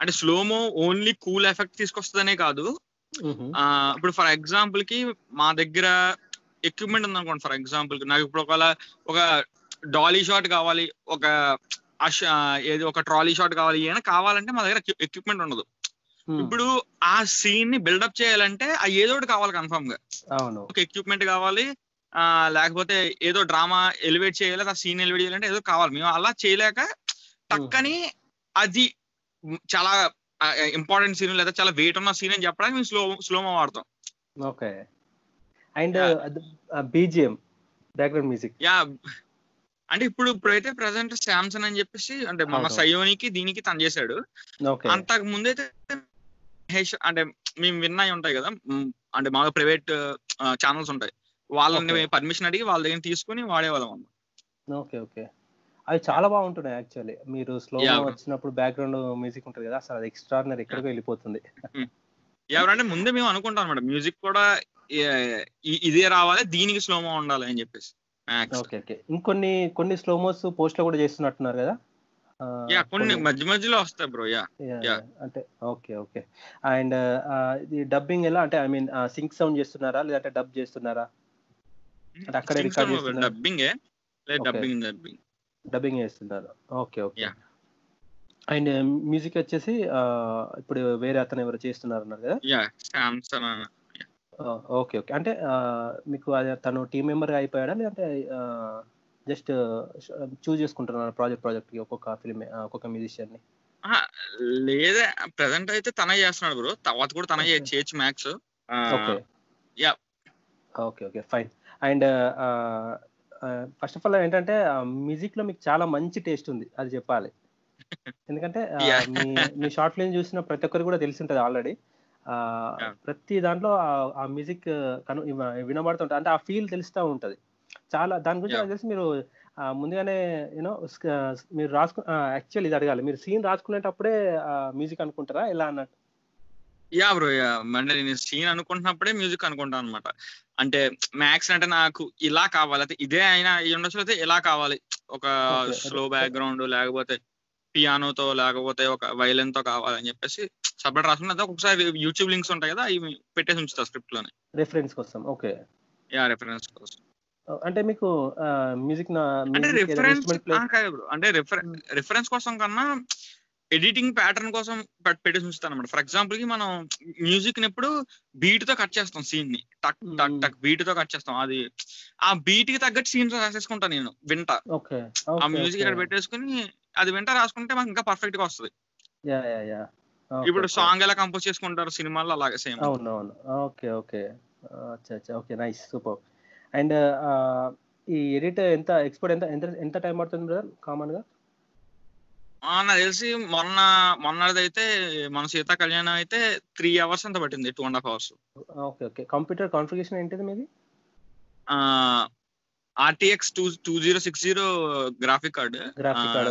అంటే slow mo only cool effect తీసుకొస్తుందనే కాదు. ఇప్పుడు ఫర్ ఎగ్జాంపుల్కి మా దగ్గర ఎక్విప్మెంట్ ఉందనుకోండి ఫర్ ఎగ్జాంపుల్ నాకు ఇప్పుడు ఒకవేళ ఒక డాలీ షాట్ కావాలి ఒక ఏది ఒక ట్రాలీ షాట్ కావాలి ఏమైనా కావాలంటే మా దగ్గర ఎక్విప్మెంట్ ఉండదు. ఇప్పుడు ఆ సీన్ని బిల్డప్ చేయాలంటే ఆ ఏదో ఒకటి కావాలి కన్ఫర్మ్గా. ఒక ఎక్విప్మెంట్ కావాలి ఆ లేకపోతే ఏదో డ్రామా ఎలివేట్ చేయాలి ఆ సీన్ ఎలివేట్ చేయాలంటే ఏదో కావాలి. మేము అలా చేయలేక టక్కని అది చాలా ఇంపార్టెంట్ సీన్ లేదా చాలా వెయిట్ ఉన్న సీన్ అని చెప్పడానికి మేము స్లో స్లోమో వాడతాం okay and. BGM background music yeah అంటే ఇప్పుడు ఇప్పుడైతే ప్రజెంట్ శాంసంగ్ అని చెప్పేసి అంటే మన. సయోనికి దీనికి తను చేశాడు అంతకు ముందైతే మహేష్ అంటే మేము విన్నాయి ఉంటాయి కదా అంటే మాకు ప్రైవేట్ ఛానల్స్ ఉంటాయి వాళ్ళని. పర్మిషన్ అడిగి వాళ్ళ దగ్గర తీసుకుని వాడేవాళ్ళం అన్నమాట. ఓకే ఓకే అవి చాలా బాగుంటున్నాయి యాక్చువల్లీ. మీరు స్లో Yeah. వచ్చినప్పుడు బ్యాక్గ్రౌండ్ మ్యూజిక్ ఉంటుంది కదా అసలు అది ఎక్స్ట్రాడినరీ ఎక్కడికో వెళ్ళిపోతుంది. ఎవరంటే ముందే మేము అనుకుంటాం అనమాట మ్యూజిక్ కూడా ఇదే రావాలి దీనికి స్లోమో ఉండాలి అని చెప్పేసి. Okay okay. ఇంకొన్ని కొన్ని స్లోమోస్ పోస్ట్లో కూడా చేస్తున్నట్టున్నారు కదా? యా కొన్ని మధ్య మధ్యలో వస్తాయి బ్రో యా. అంటే ఓకే ఓకే. అండ్ ఇది డబ్బింగ్ ఎలా? అంటే ఐ మీన్ సింక్ సౌండ్ చేస్తున్నారా? లేదంటే డబ్ చేస్తున్నారా? అంటే అక్కడే record చేస్తున్నారు. డబ్బింగ్. డబ్బింగ్ డబ్బింగ్ డబ్బింగ్ చేస్తున్నారు. Okay okay. అండ్ మ్యూజిక్ వచ్చేసి ఇప్పుడు వేరే అతను ఎవరు చేస్తున్నారు అన్నారు కదా? యా ఓకే ఓకే అంటే మీకు తను టీం మెంబర్ అయిపోయాడా? లేదంటే జస్ట్ చూస్ చేసుకుంటున్నారు ప్రాజెక్ట్ ప్రాజెక్ట్కి ఒక్కొక్క ఫిల్మ్ ఒక్కొక్క మ్యూజిషియన్ని? లేదే. ప్రెసెంట్ అయితే తనే చేస్తున్నాడు బ్రో. తర్వాత కూడా తనే. చేయొచ్చు okay yeah. Okay okay fine and first of all ఏంటంటే మ్యూజిక్లో మీకు చాలా మంచి టేస్ట్ ఉంది అది చెప్పాలి. ఎందుకంటే. మీ మీ షార్ట్ ఫిల్మ్ చూసిన ప్రతి ఒక్కరు కూడా తెలిసి ఉంటుంది ఆల్రెడీ. ప్రతి దాంట్లో ఆ- మ్యూజిక్ కను వినబడుతుంటుంది. అంటే ఆ ఫీల్ తెలుస్తూ ఉంటది. చాలా దాని గురించి. నాకు తెలిసి మీరు ముందుగానే యూనో మీరు రాసుకు యాక్చువల్ ఇది అడగాలి. మీరు సీన్ రాసుకునేటప్పుడే మ్యూజిక్ అనుకుంటారా? ఎలా అన్నట్టు? Yeah bro yeah. అంటే నేను సీన్ అనుకుంటున్నప్పుడే మ్యూజిక్ అనుకుంటాను అనమాట అంటే మ్యాక్స్ అంటే నాకు ఇలా కావాలి. అయితే ఇదే అయినా అయ్యి ఉండొచ్చు అయితే ఇలా కావాలి? ఒక. స్లో బ్యాక్గ్రౌండ్ లేకపోతే పియానోతో లేకపోతే ఒక వైలెన్తో కావాలని చెప్పేసి సపరేట్ రాసుకున్న తర్వాత ఒకసారి యూట్యూబ్ లింక్స్ ఉంటాయి కదా అవి పెట్టేసి ఉంచుతా స్క్రిప్ట్లోనే. రెఫరెన్స్ కోసం ఓకే. యా రెఫరెన్స్ కోసం. అంటే మీకు మ్యూజిక్ అంటే రిఫరెన్స్ అంటే రిఫరెన్స్ కోసం కన్నా ఎడిటింగ్ ప్యాటర్న్ కోసం పెట్- పెట్టేసి ఉంచుతాను అనమాట ఫర్ ఎగ్జాంపుల్కి మనం మ్యూజిక్ని ఎప్పుడు బీట్తో కట్ చేస్తాం సీన్ని. టక్ టక్ Hmm. టక్ బీట్తో కట్ చేస్తాం. అది ఆ బీట్కి తగ్గట్టు సీన్ రాసేసుకుంటా నేను వింటా. ఆ మ్యూజిక్ ఇక్కడ పెట్టేసుకుని అది వింటా రాసుకుంటే మాకు ఇంకా పర్ఫెక్ట్గా వస్తుంది. ఇప్పుడు సాంగ్ ఎలా కంపోజ్ చేసుకుంటారు సినిమాల్లో అలాగే సేమ్ ఓకే ఓకే. అచ్చా అచ్చా. ఓకే నైస్ సూపర్ అండ్ ఈ ఎడిట్ ఎంత ఎక్స్పోర్ట్ ఎంత ఎంత ఎంత టైం పడుతుంది బ్రదర్ కామన్గా? నాకు తెలిసి మొన్న మొన్నదైతే మన సీతా కళ్యాణం అయితే త్రీ అవర్స్ అంత పట్టింది two and half hours okay okay. Computer configuration ఏంటిది మీది? RTX two two zero six zero graphic card graphic card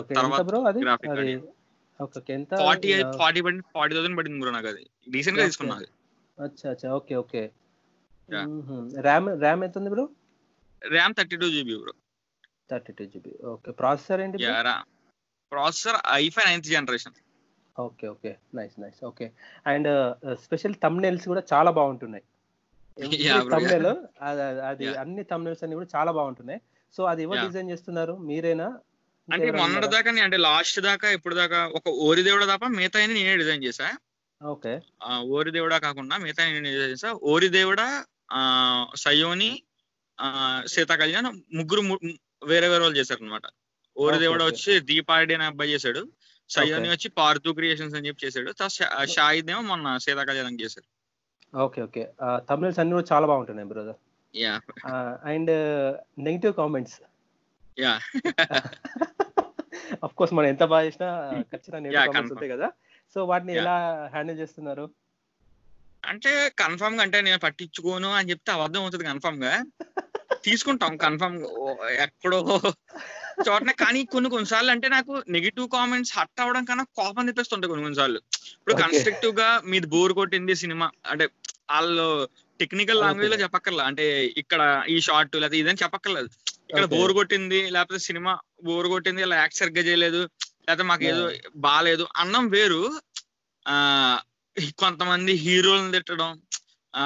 forty forty పడింది ఫార్టీ థౌసండ్ పడింది బ్రో నాకు అది డీసెంట్గా Okay. తీసుకున్నది అచ్చా అచ్చా. Okay okay. ర్యామ్ ర్యామ్ ఎంత ఉంది bro? RAM thirty two GB bro. Thirty two GB. Okay. Processor ఏంటి processor i five ninth generation. Okay okay. Nice nice okay. And special thumbnails కూడా చాలా బాగుంటున్నాయి. తమ్నెల్ అది. అన్ని తమ్నెల్స్ అన్ని కూడా చాలా బాగుంటున్నాయి. సో అది ఎవరు. డిజైన్ చేస్తున్నారు? మీరేనా? అంటే మొన్నటి? దాకా అంటే లాస్ట్ దాకా ఇప్పుడు దాకా ఒక ఓరి దేవుడ తప్ప మిగతా నేనే డిజైన్ చేశా. ఓకే. ఓరి దేవుడా కాకుండా మిగతా నేనే డిజైన్ చేశా. ఓరి దేవుడ సయోని ఆ సీతా కళ్యాణ్ ముగ్గురు వేరే వేరే వాళ్ళు చేశారు అనమాట ఓరి దేవుడ. వచ్చి దీపారెడ్డి అనే అబ్బాయి చేశాడు. సయోని. వచ్చి పార్థు క్రియేషన్స్ అని చెప్పి చేశాడు. షాహిద్ ఏమో మొన్న సీతా కళ్యాణం చేశాడు. Okay okay. తమ్నెల్స్ అన్ని కూడా చాలా బాగుంటున్నాయి brother. Yeah. And negative comments. Yeah. Of course మనం ఎంత బాగా చేసినా ఖచ్చితంగా నెగిటివ్ కామెంట్స్. ఉంటాయి కదా. సో వాటిని. ఎలా హ్యాండిల్ చేస్తున్నారు? అంటే కన్ఫర్మ్గా అంటే నేను పట్టించుకోను అని చెప్తే అబద్ధం అవుతుంది కన్ఫర్మ్గా. తీసుకుంటాం కన్ఫర్మ్ ఎక్కడో చోటనే కానీ కొన్ని కొన్నిసార్లు అంటే నాకు నెగిటివ్ కామెంట్స్ హట్ అవ్వడం కన్నా కోపం తెప్పిస్తుంటాయి కొన్ని కొన్నిసార్లు ఇప్పుడు. కన్స్ట్రక్టివ్గా మీది బోర్ కొట్టింది సినిమా అంటే వాళ్ళు టెక్నికల్ లాంగ్వేజ్లో. చెప్పక్కర్లా అంటే ఇక్కడ ఈ షార్ట్ లేకపోతే ఇదని చెప్పక్కర్లేదు ఇక్కడ. బోర్ కొట్టింది లేకపోతే సినిమా బోర్ కొట్టింది ఇలా యాక్ట్ సరిగ్గా చేయలేదు లేకపోతే మాకు ఏదో బాగాలేదు అన్నం వేరు ఆ కొంతమంది హీరోలను తిట్టడం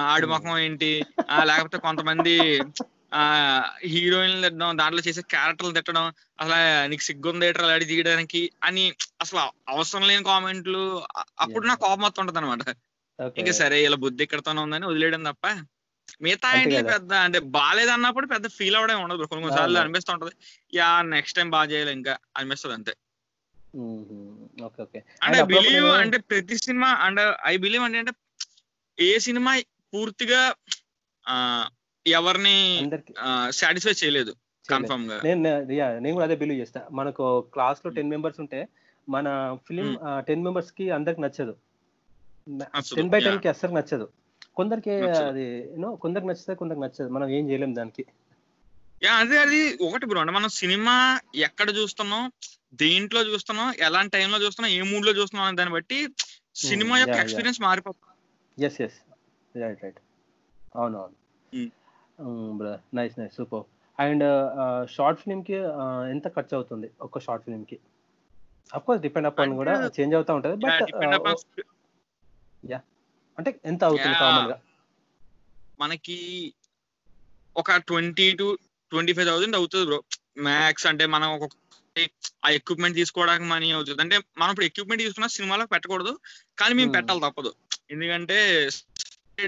ఆడి Hmm. ముఖం ఏంటి లేకపోతే కొంతమంది ఆ హీరోయిన్లు తిట్టడం దాంట్లో చేసే క్యారెక్టర్లు తిట్టడం అసలు నీకు సిగ్గుంది అలా అడి తీయడానికి అని అసలు అవసరం లేని కామెంట్లు అప్పుడు నాకు కోపం మొత్తం ఉంటది అనమాట ఇంకా సరే ఇలా బుద్ధి ఇక్కడతోనే ఉందని వదిలేయడం తప్ప మిగతా ఏంటి. పెద్ద అంటే బాగాలేదు అన్నప్పుడు పెద్ద ఫీల్ అవడం ఉండదు. కొన్ని కొన్ని సార్లు అవును. అనిపిస్తూ ఉంటది యా నెక్స్ట్ టైం బాగా చేయాలి ఇంకా అనిపిస్తుంది అంతే. అంటే బిలీవ్ అంటే ప్రతి సినిమా అండ్ ఐ బిలీవ్ అంటే అంటే ఏ సినిమా పూర్తిగా ఆ ఎవరిని సాటిస్ఫై చేయలేదు కన్ఫర్మ్గా. నేను నేను కూడా అదే బిలీవ్ చేస్తా. మనకు క్లాస్లో టెన్ మెంబర్స్ ఉంటే మన ఫిలిం టెన్ మెంబర్స్కి అందరికి నచ్చదు. Ten by ten. కి అస్సలు నచ్చదు. కొందరికి. అది యూనో కొందరికి నచ్చితే కొందరికి నచ్చదు. మనం ఏం చేయలేం దానికి. యా అదే అది ఒకటి బ్రో అంటే మనం సినిమా ఎక్కడ చూస్తున్నాం దేంట్లో చూస్తున్నాం ఎలాంటి టైంలో చూస్తున్నాం ఏ మూడ్లో చూస్తున్నాం అనే దాన్ని బట్టి సినిమా యొక్క yeah, yeah. ఎక్స్పీరియన్స్ మారిపోతుంది ఎస్ ఎస్ రైట్ రైట్ అవును Hmm. Brother nice nice super and short ఫిల్మ్కి uh, ఎంత ఖర్చు అవుతుంది ఒక షార్ట్ ఫిల్మ్కి అఫ్ కోర్స్ డిపెండ్ అపాన్ కూడా చేంజ్ అవుతా ఉంటది బట్ depend upon అంటే ఎంత అవుతుంది. కామన్గా? మనకి ఒక twenty to twenty five thousand అవుతుంది బ్రో మ్యాక్స్ అంటే మనం ఒక ఆ ఎక్విప్మెంట్ తీసుకోవడానికి మనీ అవుతుంది. అంటే మనం ఇప్పుడు ఎక్విప్మెంట్ తీసుకున్నా సినిమాలో పెట్టకూడదు కానీ మేము Hmm. పెట్టాలి తప్పదు. ఎందుకంటే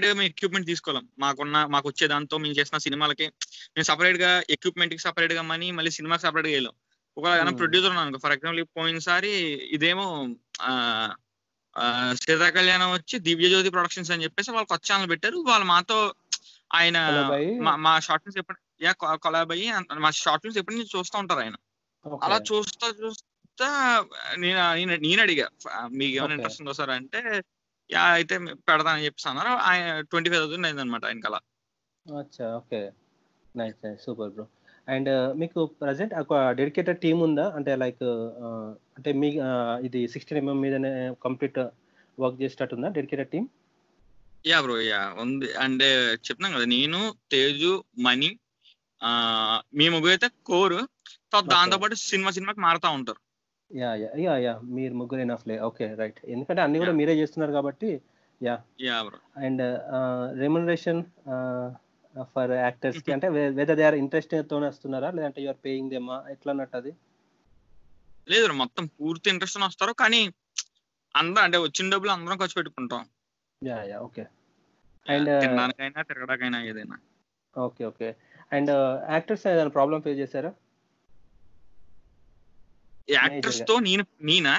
మేము ఎక్విప్మెంట్ తీసుకోలేం మాకున్న మాకు వచ్చే దాంతో మేము చేసిన సినిమాలకి మేము సపరేట్గా ఎక్విప్మెంట్కి సపరేట్గా మనీ మళ్ళీ సినిమాకి సపరేట్గా వెళ్ళాం ఒకవేళ. ప్రొడ్యూసర్ ఉన్నాను ఫర్ ఎగ్జాంపుల్ పోయినసారి ఇదేమో సీతా కళ్యాణం వచ్చి దివ్య జ్యోతి ప్రొడక్షన్స్ అని చెప్పేసి వాళ్ళు కొత్త ఛానల్ పెట్టారు వాళ్ళు మాతో ఆయన? మా- షార్ట్ ఫిల్మ్స్ ఎప్పుడు యా కొలాబ్ అయ్యి మా షార్ట్ ఫిల్మ్స్ ఎప్పటి నుంచి చూస్తూ ఉంటారు ఆయన. అలా చూస్తా చూస్తా నేను నేను అడిగా మీకు ఏమైనా. ఇంట్రెస్ట్ ఉందో సార్ అంటే యా అయితే పెడతానని చెప్పేసి అన్నారు. ఆయన ట్వంటీ ఫైవ్ థౌసండ్ అయింది అనమాట ఆయనకి అలా అచ్చా okay. Nice nice super bro. And మీకు ప్రజెంట్ ఒక డెడికేటెడ్ టీమ్ ఉందా? అంటే లైక్ అంటే మీ ఇది సిక్స్టీన్ ఎంఎం మీదనే కంప్లీట్ వర్క్ చేసేటట్టు ఉందా dedicated team? Yeah bro yeah ఉంది. అంటే చెప్తున్నాం కదా నేను తేజు మణి మీ ముగ్గురు అయితే కోర్. దాంతో పాటు సినిమా సినిమాకి మారుతా ఉంటారు. యా యా యా యా మీరు ముగ్గురు ఎనఫ్లే ఓకే రైట్ ఎందుకంటే అన్ని కూడా మీరే చేస్తున్నారు కాబట్టి yeah. Yeah and remuneration for యాక్టర్స్కి అంటే వెదర్ దే ఆర్ ఇంట్రెస్ట్తో వస్తున్నారా? లేదంటే యూఆర్ పేయింగ్ దేమా ఎట్లా అన్నట్టు అది? లేదు మొత్తం పూర్తి ఇంట్రెస్ట్ వస్తారు. కానీ అందరూ అంటే వచ్చిన డబ్బులు అందరం ఖర్చు పెట్టుకుంటాం. Yeah yeah okay And, uh, తినడానికైనా తిరగడానికైనా ఏదైనా. ఓకే ఓకే అండ్ యాక్టర్స్ ఏదైనా ప్రాబ్లం ఫేస్ చేశారా? యాక్టర్స్తో నేను నేనా?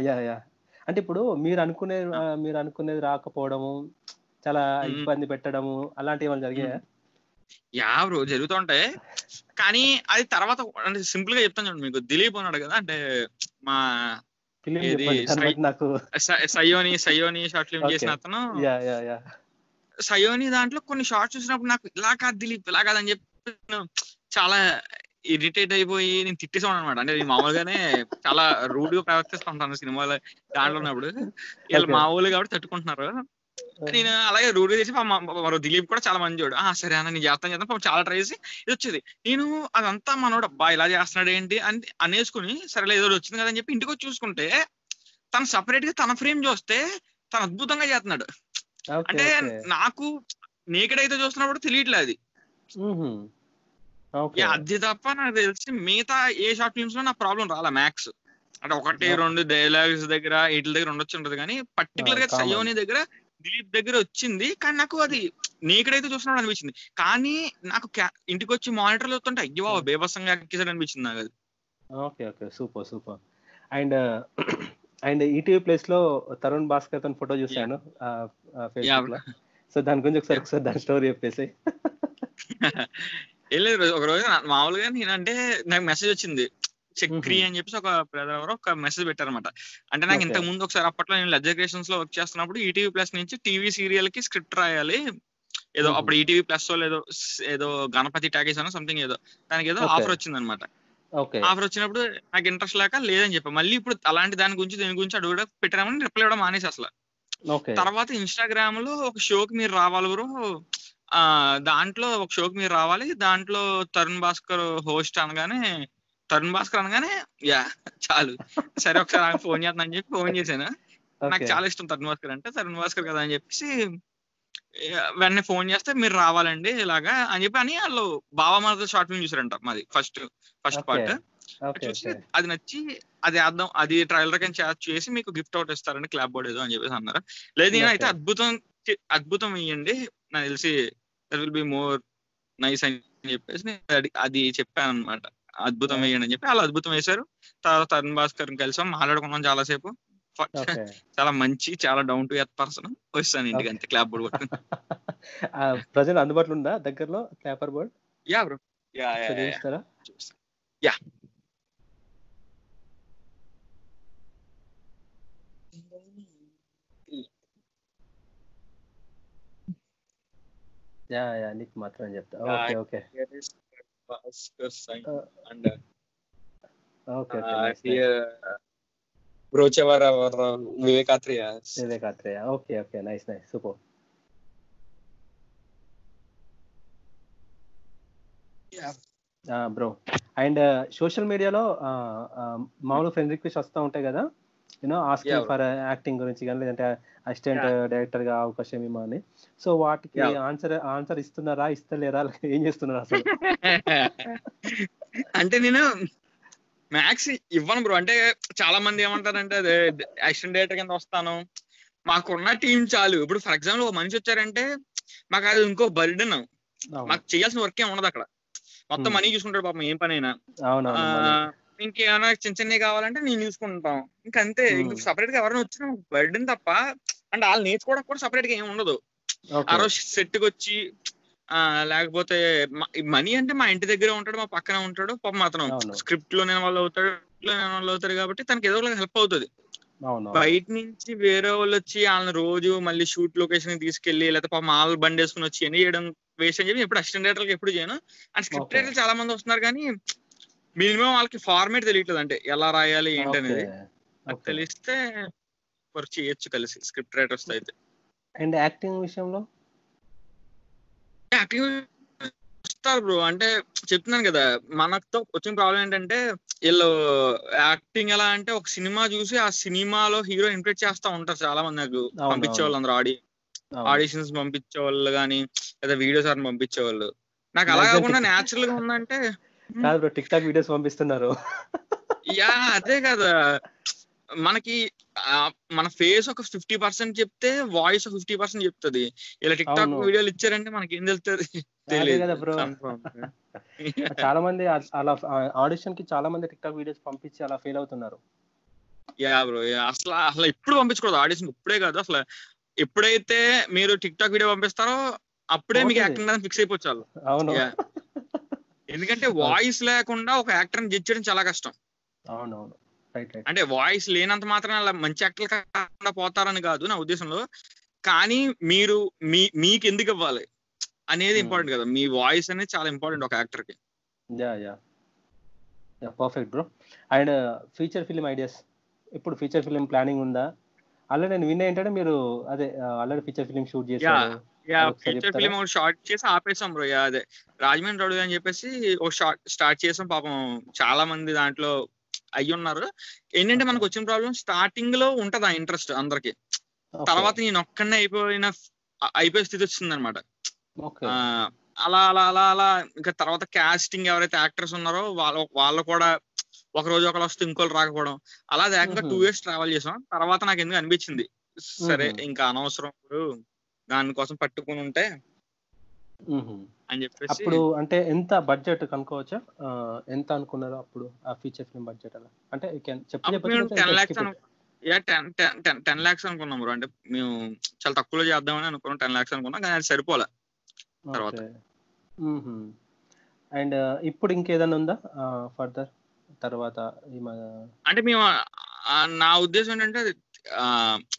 యా యా అంటే ఇప్పుడు మీరు అనుకునే ఆ, మీరు అనుకునేది రాకపోవడము చాలా మ్మ్. ఇబ్బంది పెట్టడము అలాంటివి ఏమైనా జరిగాయా? యా బ్రో జరుగుతుంటాయి. కానీ అది తర్వాత అంటే సింపుల్గా చెప్తాను చూడండి మీకు. దిలీప్ ఉన్నాడు కదా అంటే మా నాకు. Sayoni Sayoni short film. చేసిన అతను. యా యా యా సయోని దాంట్లో కొన్ని షార్ట్స్ చూసినప్పుడు నాకు ఇలా కాదు దిలీప్ ఇలా కాదని చెప్పి చాలా ఇరిటేట్ అయిపోయి నేను తిట్టేసాను అనమాట అంటే నేను మామూలుగానే చాలా రూడ్గా ప్రవర్తిస్తూ ఉంటాను సినిమాలో దాంట్లో ఉన్నప్పుడు. వీళ్ళు Okay. మా ఊళ్ళు కాబట్టి తట్టుకుంటున్నారు. నేను అలాగే రూడ్ చేసి మరో దిలీప్ కూడా చాలా మంచోడు ఆ సరే అన్న నేను చేస్తాను పాపం చాలా ట్రై చేసి ఇది వచ్చేది. నేను అదంతా మనోడు అబ్బా ఇలా చేస్తున్నాడు ఏంటి? అని అనేసుకుని సరేలే ఏదో వచ్చింది కదా అని చెప్పి ఇంటికి వచ్చి చూసుకుంటే తను సపరేట్గా తన ఫ్రేమ్ చూస్తే తను అద్భుతంగా చేస్తున్నాడు. అంటే నాకు నేకడైతే చూస్తున్నప్పుడు తెలియట్లేదు అది. అది తప్ప నాకు తెలిసి మిగతా ఏ షార్ట్ ఫిల్మ్స్లో నా ప్రాబ్లం రాలా మ్యాక్స్. అంటే ఒకటి. రెండు డైలాగ్స్ దగ్గర వీటి దగ్గర ఉండొచ్చు ఉంటది కానీ పర్టికులర్గా. సయోని దగ్గర దిలీప్ దగ్గర వచ్చింది కానీ నాకు అది నేకడైతే చూస్తున్నప్పుడు అనిపించింది. కానీ నాకు ఇంటికి వచ్చి మానిటర్ చూస్తుంటే అయ్యో బాబు, బేబస్సంగా ఎక్కేసాడు అనిపించింది నాకు అది. Okay okay. Super super. And and ETV ప్లేస్లో తరుణ్ భాస్కర్ తన ఫోటో ఫేస్బుక్లో సో దాని గురించి ఒకసారి ఒకసారి దాని స్టోరీ చెప్పేసి ఏం లేదు ఒక రోజు మామూలుగా నేనంటే నాకు మెసేజ్ వచ్చింది. చక్రి అని చెప్పేసి ఒక బ్రదర్ ఎవరో ఒక మెసేజ్ పెట్టారనమాట అంటే నాకు. ఇంతకు ముందు ఒకసారి అప్పట్లో నేను లెజర్ క్రియేషన్స్లో వర్క్ చేస్తున్నప్పుడు ఈటీవీ ప్లస్ నుంచి టీవీ సీరియల్కి స్క్రిప్ట్ రాయాలి. ఏదో. అప్పుడు ఈటీవీ ప్లస్లో ఏదో ఏదో గణపతి టాకీస్ అనో సంథింగ్ ఏదో. దానికి ఏదో. ఆఫర్ వచ్చింది అనమాట ఆఫర్ వచ్చినప్పుడు నాకు ఇంట్రెస్ట్ లేక లేదని చెప్పా. మళ్ళీ ఇప్పుడు అలాంటి దాని గురించి దీని గురించి అడుగు పెట్టామని రిప్లై ఇవ్వడం మానేసి అసలు. తర్వాత ఇన్స్టాగ్రామ్లో ఒక షోకి మీరు రావాలి బ్రో. దాంట్లో ఒక షోకి మీరు రావాలి. దాంట్లో తరుణ్ భాస్కర్ హోస్ట్ అనగానే తరుణ్ భాస్కర్ అనగానే యా చాలు. సరే ఒకసారి నాకు ఫోన్ చేస్తాను అని చెప్పి ఫోన్ చేశాను. నాకు చాలా ఇష్టం తరుణ్ భాస్కర్ అంటే. తరుణ్ భాస్కర్ కదా అని చెప్పేసి వెంటనే ఫోన్ చేస్తే మీరు రావాలండి ఇలాగా అని చెప్పి అని వాళ్ళు బావమరద షార్ట్ ఫిల్మ్ చూసారంట మాది ఫస్ట్ ఫస్ట్. పార్ట్ చూసి అది నచ్చి అది వేద్దాం అది కింద చే- చేసి మీకు గిఫ్ట్ అవుట్ ఇస్తారండి క్లాప్ బోర్డ్ ఏదో అని చెప్పేసి అన్నారు. లేదు నేను అయితే. అద్భుతం అద్భుతం ఇయ్యండి. నాకు తెలిసి there will be more nice అని చెప్పేసి నేను అది- చెప్పాను అనమాట అద్భుతం. వేయండి అని చెప్పి వాళ్ళు అద్భుతం వేశారు. తర్వాత తరుణ్ భాస్కర్ కలిసాం. మాట్లాడుకున్నాం చాలాసేపు. చాలా మంచి చాలా డౌన్ టు ఎర్త్ పర్సన్ వస్తాను ఇంటికి అంతే క్లాప్ బోర్డ్ ప్రజెంట్ అందుబాటులో ఉందా దగ్గరలో? Clapper board? Yeah bro yeah yeah yeah yeah నీకు మాత్రం చెప్తా. Okay okay. Bhaskar sign and okay బ్రోచెవర్ Vivek Athreya Vivek Athreya okay okay nice nice super bro and social మీడియాలో మామూలు ఫ్రెండ్ రిక్వెస్ట్ వస్తూ ఉంటాయి కదా? You know asking. ఫర్ యాక్టింగ్ గురించి కానీ లేదంటే అసిస్టెంట్ డైరెక్టర్గా అవకాశం ఏమో అని సో వాటికి. ఆన్సర్ ఆన్సర్ ఇస్తున్నారా ఇస్తలేరా ఏం చేస్తున్నారు అసలు? అంటే నేను మ్యాథ్స్ ఇవ్వను బ్రో అంటే చాలా మంది ఏమంటారంటే అదే యాక్షన్ డైరెక్టర్ కింద వస్తాను. మాకున్న టీం చాలు. ఇప్పుడు ఫర్ ఎగ్జాంపుల్ ఒక మనిషి వచ్చారంటే మాకు అది ఇంకో బర్డెన్ మాకు చేయాల్సిన వర్క్ ఏం ఉండదు అక్కడ. మొత్తం Hmm. మనీ చూసుకుంటాడు పాపం ఏం పని అయినా. ఇంకేమైనా చిన్న చిన్నవి కావాలంటే నేను చూసుకుంటాం ఇంకా అంతే ఇంక Hmm. సపరేట్గా ఎవరైనా వచ్చినా బర్డెన్ తప్ప అంటే వాళ్ళు నేర్చుకోవడం కూడా సపరేట్గా ఏమి ఉండదు. ఆ రోజు సెట్కి వచ్చి ఆ లేకపోతే మనీ అంటే మా ఇంటి దగ్గర ఉంటాడు మా పక్కన ఉంటాడు పాపం అవును. స్క్రిప్ట్లోనే వాళ్ళు అవుతాడు లోనే వాళ్ళు అవుతారు కాబట్టి తనకి ఏదో ఒక హెల్ప్ అవుతుంది. బయట నుంచి వేరే వాళ్ళు వచ్చి వాళ్ళని రోజు మళ్ళీ షూట్ లొకేషన్ తీసుకెళ్ళి లేకపోతే పాపం వాళ్ళ బండి వేసుకుని వచ్చి ఎన్ని చేయడం వేస్ట్ అని చెప్పి ఎప్పుడు అసిస్టెంట్ డైరెక్టర్కి ఎప్పుడు చేయను. And script. రైటర్లు చాలా మంది వస్తున్నారు కానీ మినిమం వాళ్ళకి ఫార్మేట్ తెలియట్లేదు అంటే ఎలా రాయాలి ఏంటి అనేది అది తెలిస్తే వర్క్ చేయొచ్చు కలిసి స్క్రిప్ట్ రైటర్స్ అయితే. అండ్ యాక్టింగ్ విషయంలో? యాక్టింగ్ వస్తారు బ్రో అంటే చెప్తున్నాను కదా మనతో వచ్చిన ప్రాబ్లం ఏంటంటే వీళ్ళు యాక్టింగ్ ఎలా అంటే ఒక సినిమా చూసి ఆ సినిమాలో హీరో ఇంప్రెట్ చేస్తా ఉంటారు చాలా మంది నాకు. పంపించే. వాళ్ళు అందరూ ఆడి. ఆడిషన్స్ పంపించే వాళ్ళు కానీ లేదా వీడియోస్ అని పంపించే వాళ్ళు నాకు అలా కాకుండా న్యాచురల్గా ఉందంటే కాదు బ్రో టిక్ టాక్ వీడియోస్ పంపిస్తున్నారు. యా అదే కదా. మనకి మన ఫేస్ ఒక ఫిఫ్టీ పర్సెంట్ చెప్తే వాయిస్ ఫిఫ్టీ పర్సెంట్ చెప్తుంది. ఇలా టిక్ టాక్. వీడియోలు ఇచ్చారంటే మనకి ఏం తెలుస్తుంది. చాలా మంది అలా ఆడిషన్కి చాలా మంది టిక్ టాక్ వీడియోస్ పంపించి అలా ఫెయిల్ అవుతున్నారు. యా బ్రో అసలు అసలు ఎప్పుడు పంపించకూడదు. ఆడిషన్ ఇప్పుడే కాదు. అసలు ఎప్పుడైతే మీరు టిక్ టాక్ వీడియో పంపిస్తారో అప్పుడే మీకు. యాక్టింగ్ ఫిక్స్ అయిపోవచ్చు. అవును. ఎందుకంటే వాయిస్ లేకుండా ఒక యాక్టర్ జడ్జ్ చేయడం చాలా కష్టం. అవును అవును రైట్ రైట్ అంటే వాయిస్ లేనంత మాత్రం అలా మంచి యాక్టర్ కాకుండా పోతారని కాదు నా ఉద్దేశంలో. కానీ మీరు మీ మీకు ఎందుకు ఇవ్వాలి అనేది Hmm. ఇంపార్టెంట్ కదా. మీ వాయిస్ అనేది చాలా ఇంపార్టెంట్ ఒక యాక్టర్కి yeah yeah yeah perfect bro and feature film ideas ఇప్పుడు ఫీచర్ ఫిలిం ప్లానింగ్ ఉందా? ఆల్రెడీ నేను విన్నా ఏంటంటే మీరు అదే ఆల్రెడీ ఫీచర్ ఫిలిం షూట్ చేశారు యా ఫీచర్? ఫిలిం షార్ట్ చేసి ఆపేసాం బ్రో యా అదే. రాజమండ్రి అడుగు అని చెప్పేసి ఒక షార్ట్ స్టార్ట్ చేసాం పాపం. చాలా మంది దాంట్లో అయ్యి ఉన్నారు. ఏంటంటే మనకు వచ్చిన ప్రాబ్లం స్టార్టింగ్లో ఉంటది ఆ ఇంట్రెస్ట్ అందరికి. తర్వాత నేను ఒక్కడనే అయిపోయిన అయిపోయే స్థితి వచ్చింది అనమాట అలా అలా అలా అలా. ఇంకా తర్వాత కాస్టింగ్ ఎవరైతే యాక్టర్స్ ఉన్నారో వాళ్ళ వాళ్ళు కూడా ఒక రోజు ఒకరు వస్తే ఇంకోళ్ళు రాకపోవడం. అలా ఏకంగా. టూ ఇయర్స్ ట్రావెల్ చేసాం. తర్వాత నాకు ఎందుకు అనిపించింది? సరే. ఇంకా అనవసరం ఇప్పుడు. దానికోసం పట్టుకుని ఉంటే. అని చెప్పేసి అప్పుడు అంటే ఎంత బడ్జెట్ కనుక్కోవచ్చా? ఎంత అనుకున్నారు అప్పుడు ఆ ఫీచర్ ఫిల్మ్ బడ్జెట్ అలా? అంటే ten lakhs ten ten ten lakhs అనుకున్నాం బ్రో. అంటే మేము చాలా తక్కువలో చేద్దామని అనుకున్నాం టెన్ లాక్స్ అనుకున్నాం కానీ అది సరిపోలే. తర్వాత. అండ్ ఇప్పుడు ఇంకేదైనా ఉందా? ఫర్దర్ తర్వాత అంటే మేము నా ఉద్దేశం ఏంటంటే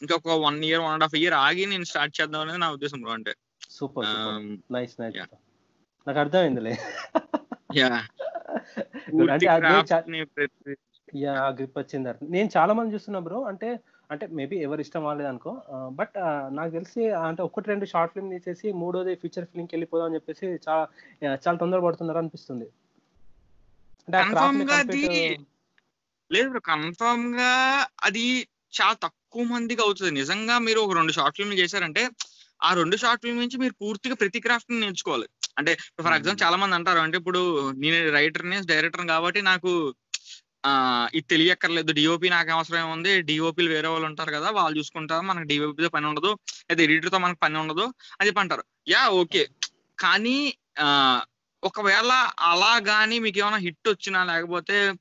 ఇంకొక one year one and half year ఆగి నేను స్టార్ట్ చేద్దాం అనేది నా ఉద్దేశం బ్రో అంటే. Super nice nice. నాకు అర్థమైందిలే. యా గ్రిప్ వచ్చింది అర్థం. నేను చాలా మంది చూస్తున్నా బ్రో అంటే అంటే మేబీ ఎవరి ఇష్టం వాళ్ళది అనుకో. బట్ నాకు తెలిసి అంటే ఒకటి రెండు షార్ట్ ఫిల్మ్ తీసేసి మూడోది ఫీచర్ ఫిల్మ్కి వెళ్ళిపోదాం అని చెప్పేసి చాలా చాలా తొందర పడుతున్నారు అనిపిస్తుంది. లేదు బ్రో కన్ఫర్మ్గా అది చాలా తక్కువ మందికి అవుతుంది. నిజంగా మీరు ఒక రెండు షార్ట్ ఫిల్మ్ చేశారంటే ఆ రెండు షార్ట్ ఫిల్మ్ నుంచి మీరు పూర్తిగా ప్రతి క్రాఫ్ట్ని నేర్చుకోవాలి. అంటే ఫర్ ఎగ్జాంపుల్ Hmm. చాలా మంది అంటారు అంటే ఇప్పుడు నేను రైటర్ని డైరెక్టర్ కాబట్టి నాకు ఆ ఇది తెలియక్కర్లేదు. డిఓపి నాకు అవసరం ఉంది. డిఓపీలు వేరే వాళ్ళు ఉంటారు కదా వాళ్ళు చూసుకుంటారు మనకి డిఓపితో పని ఉండదు. లేదా ఎడిటర్తో మనకు పని ఉండదు అని చెప్పి అంటారు. Yeah okay. కానీ ఆ ఒకవేళ అలా గానీ మీకు ఏమైనా హిట్ వచ్చినా లేకపోతే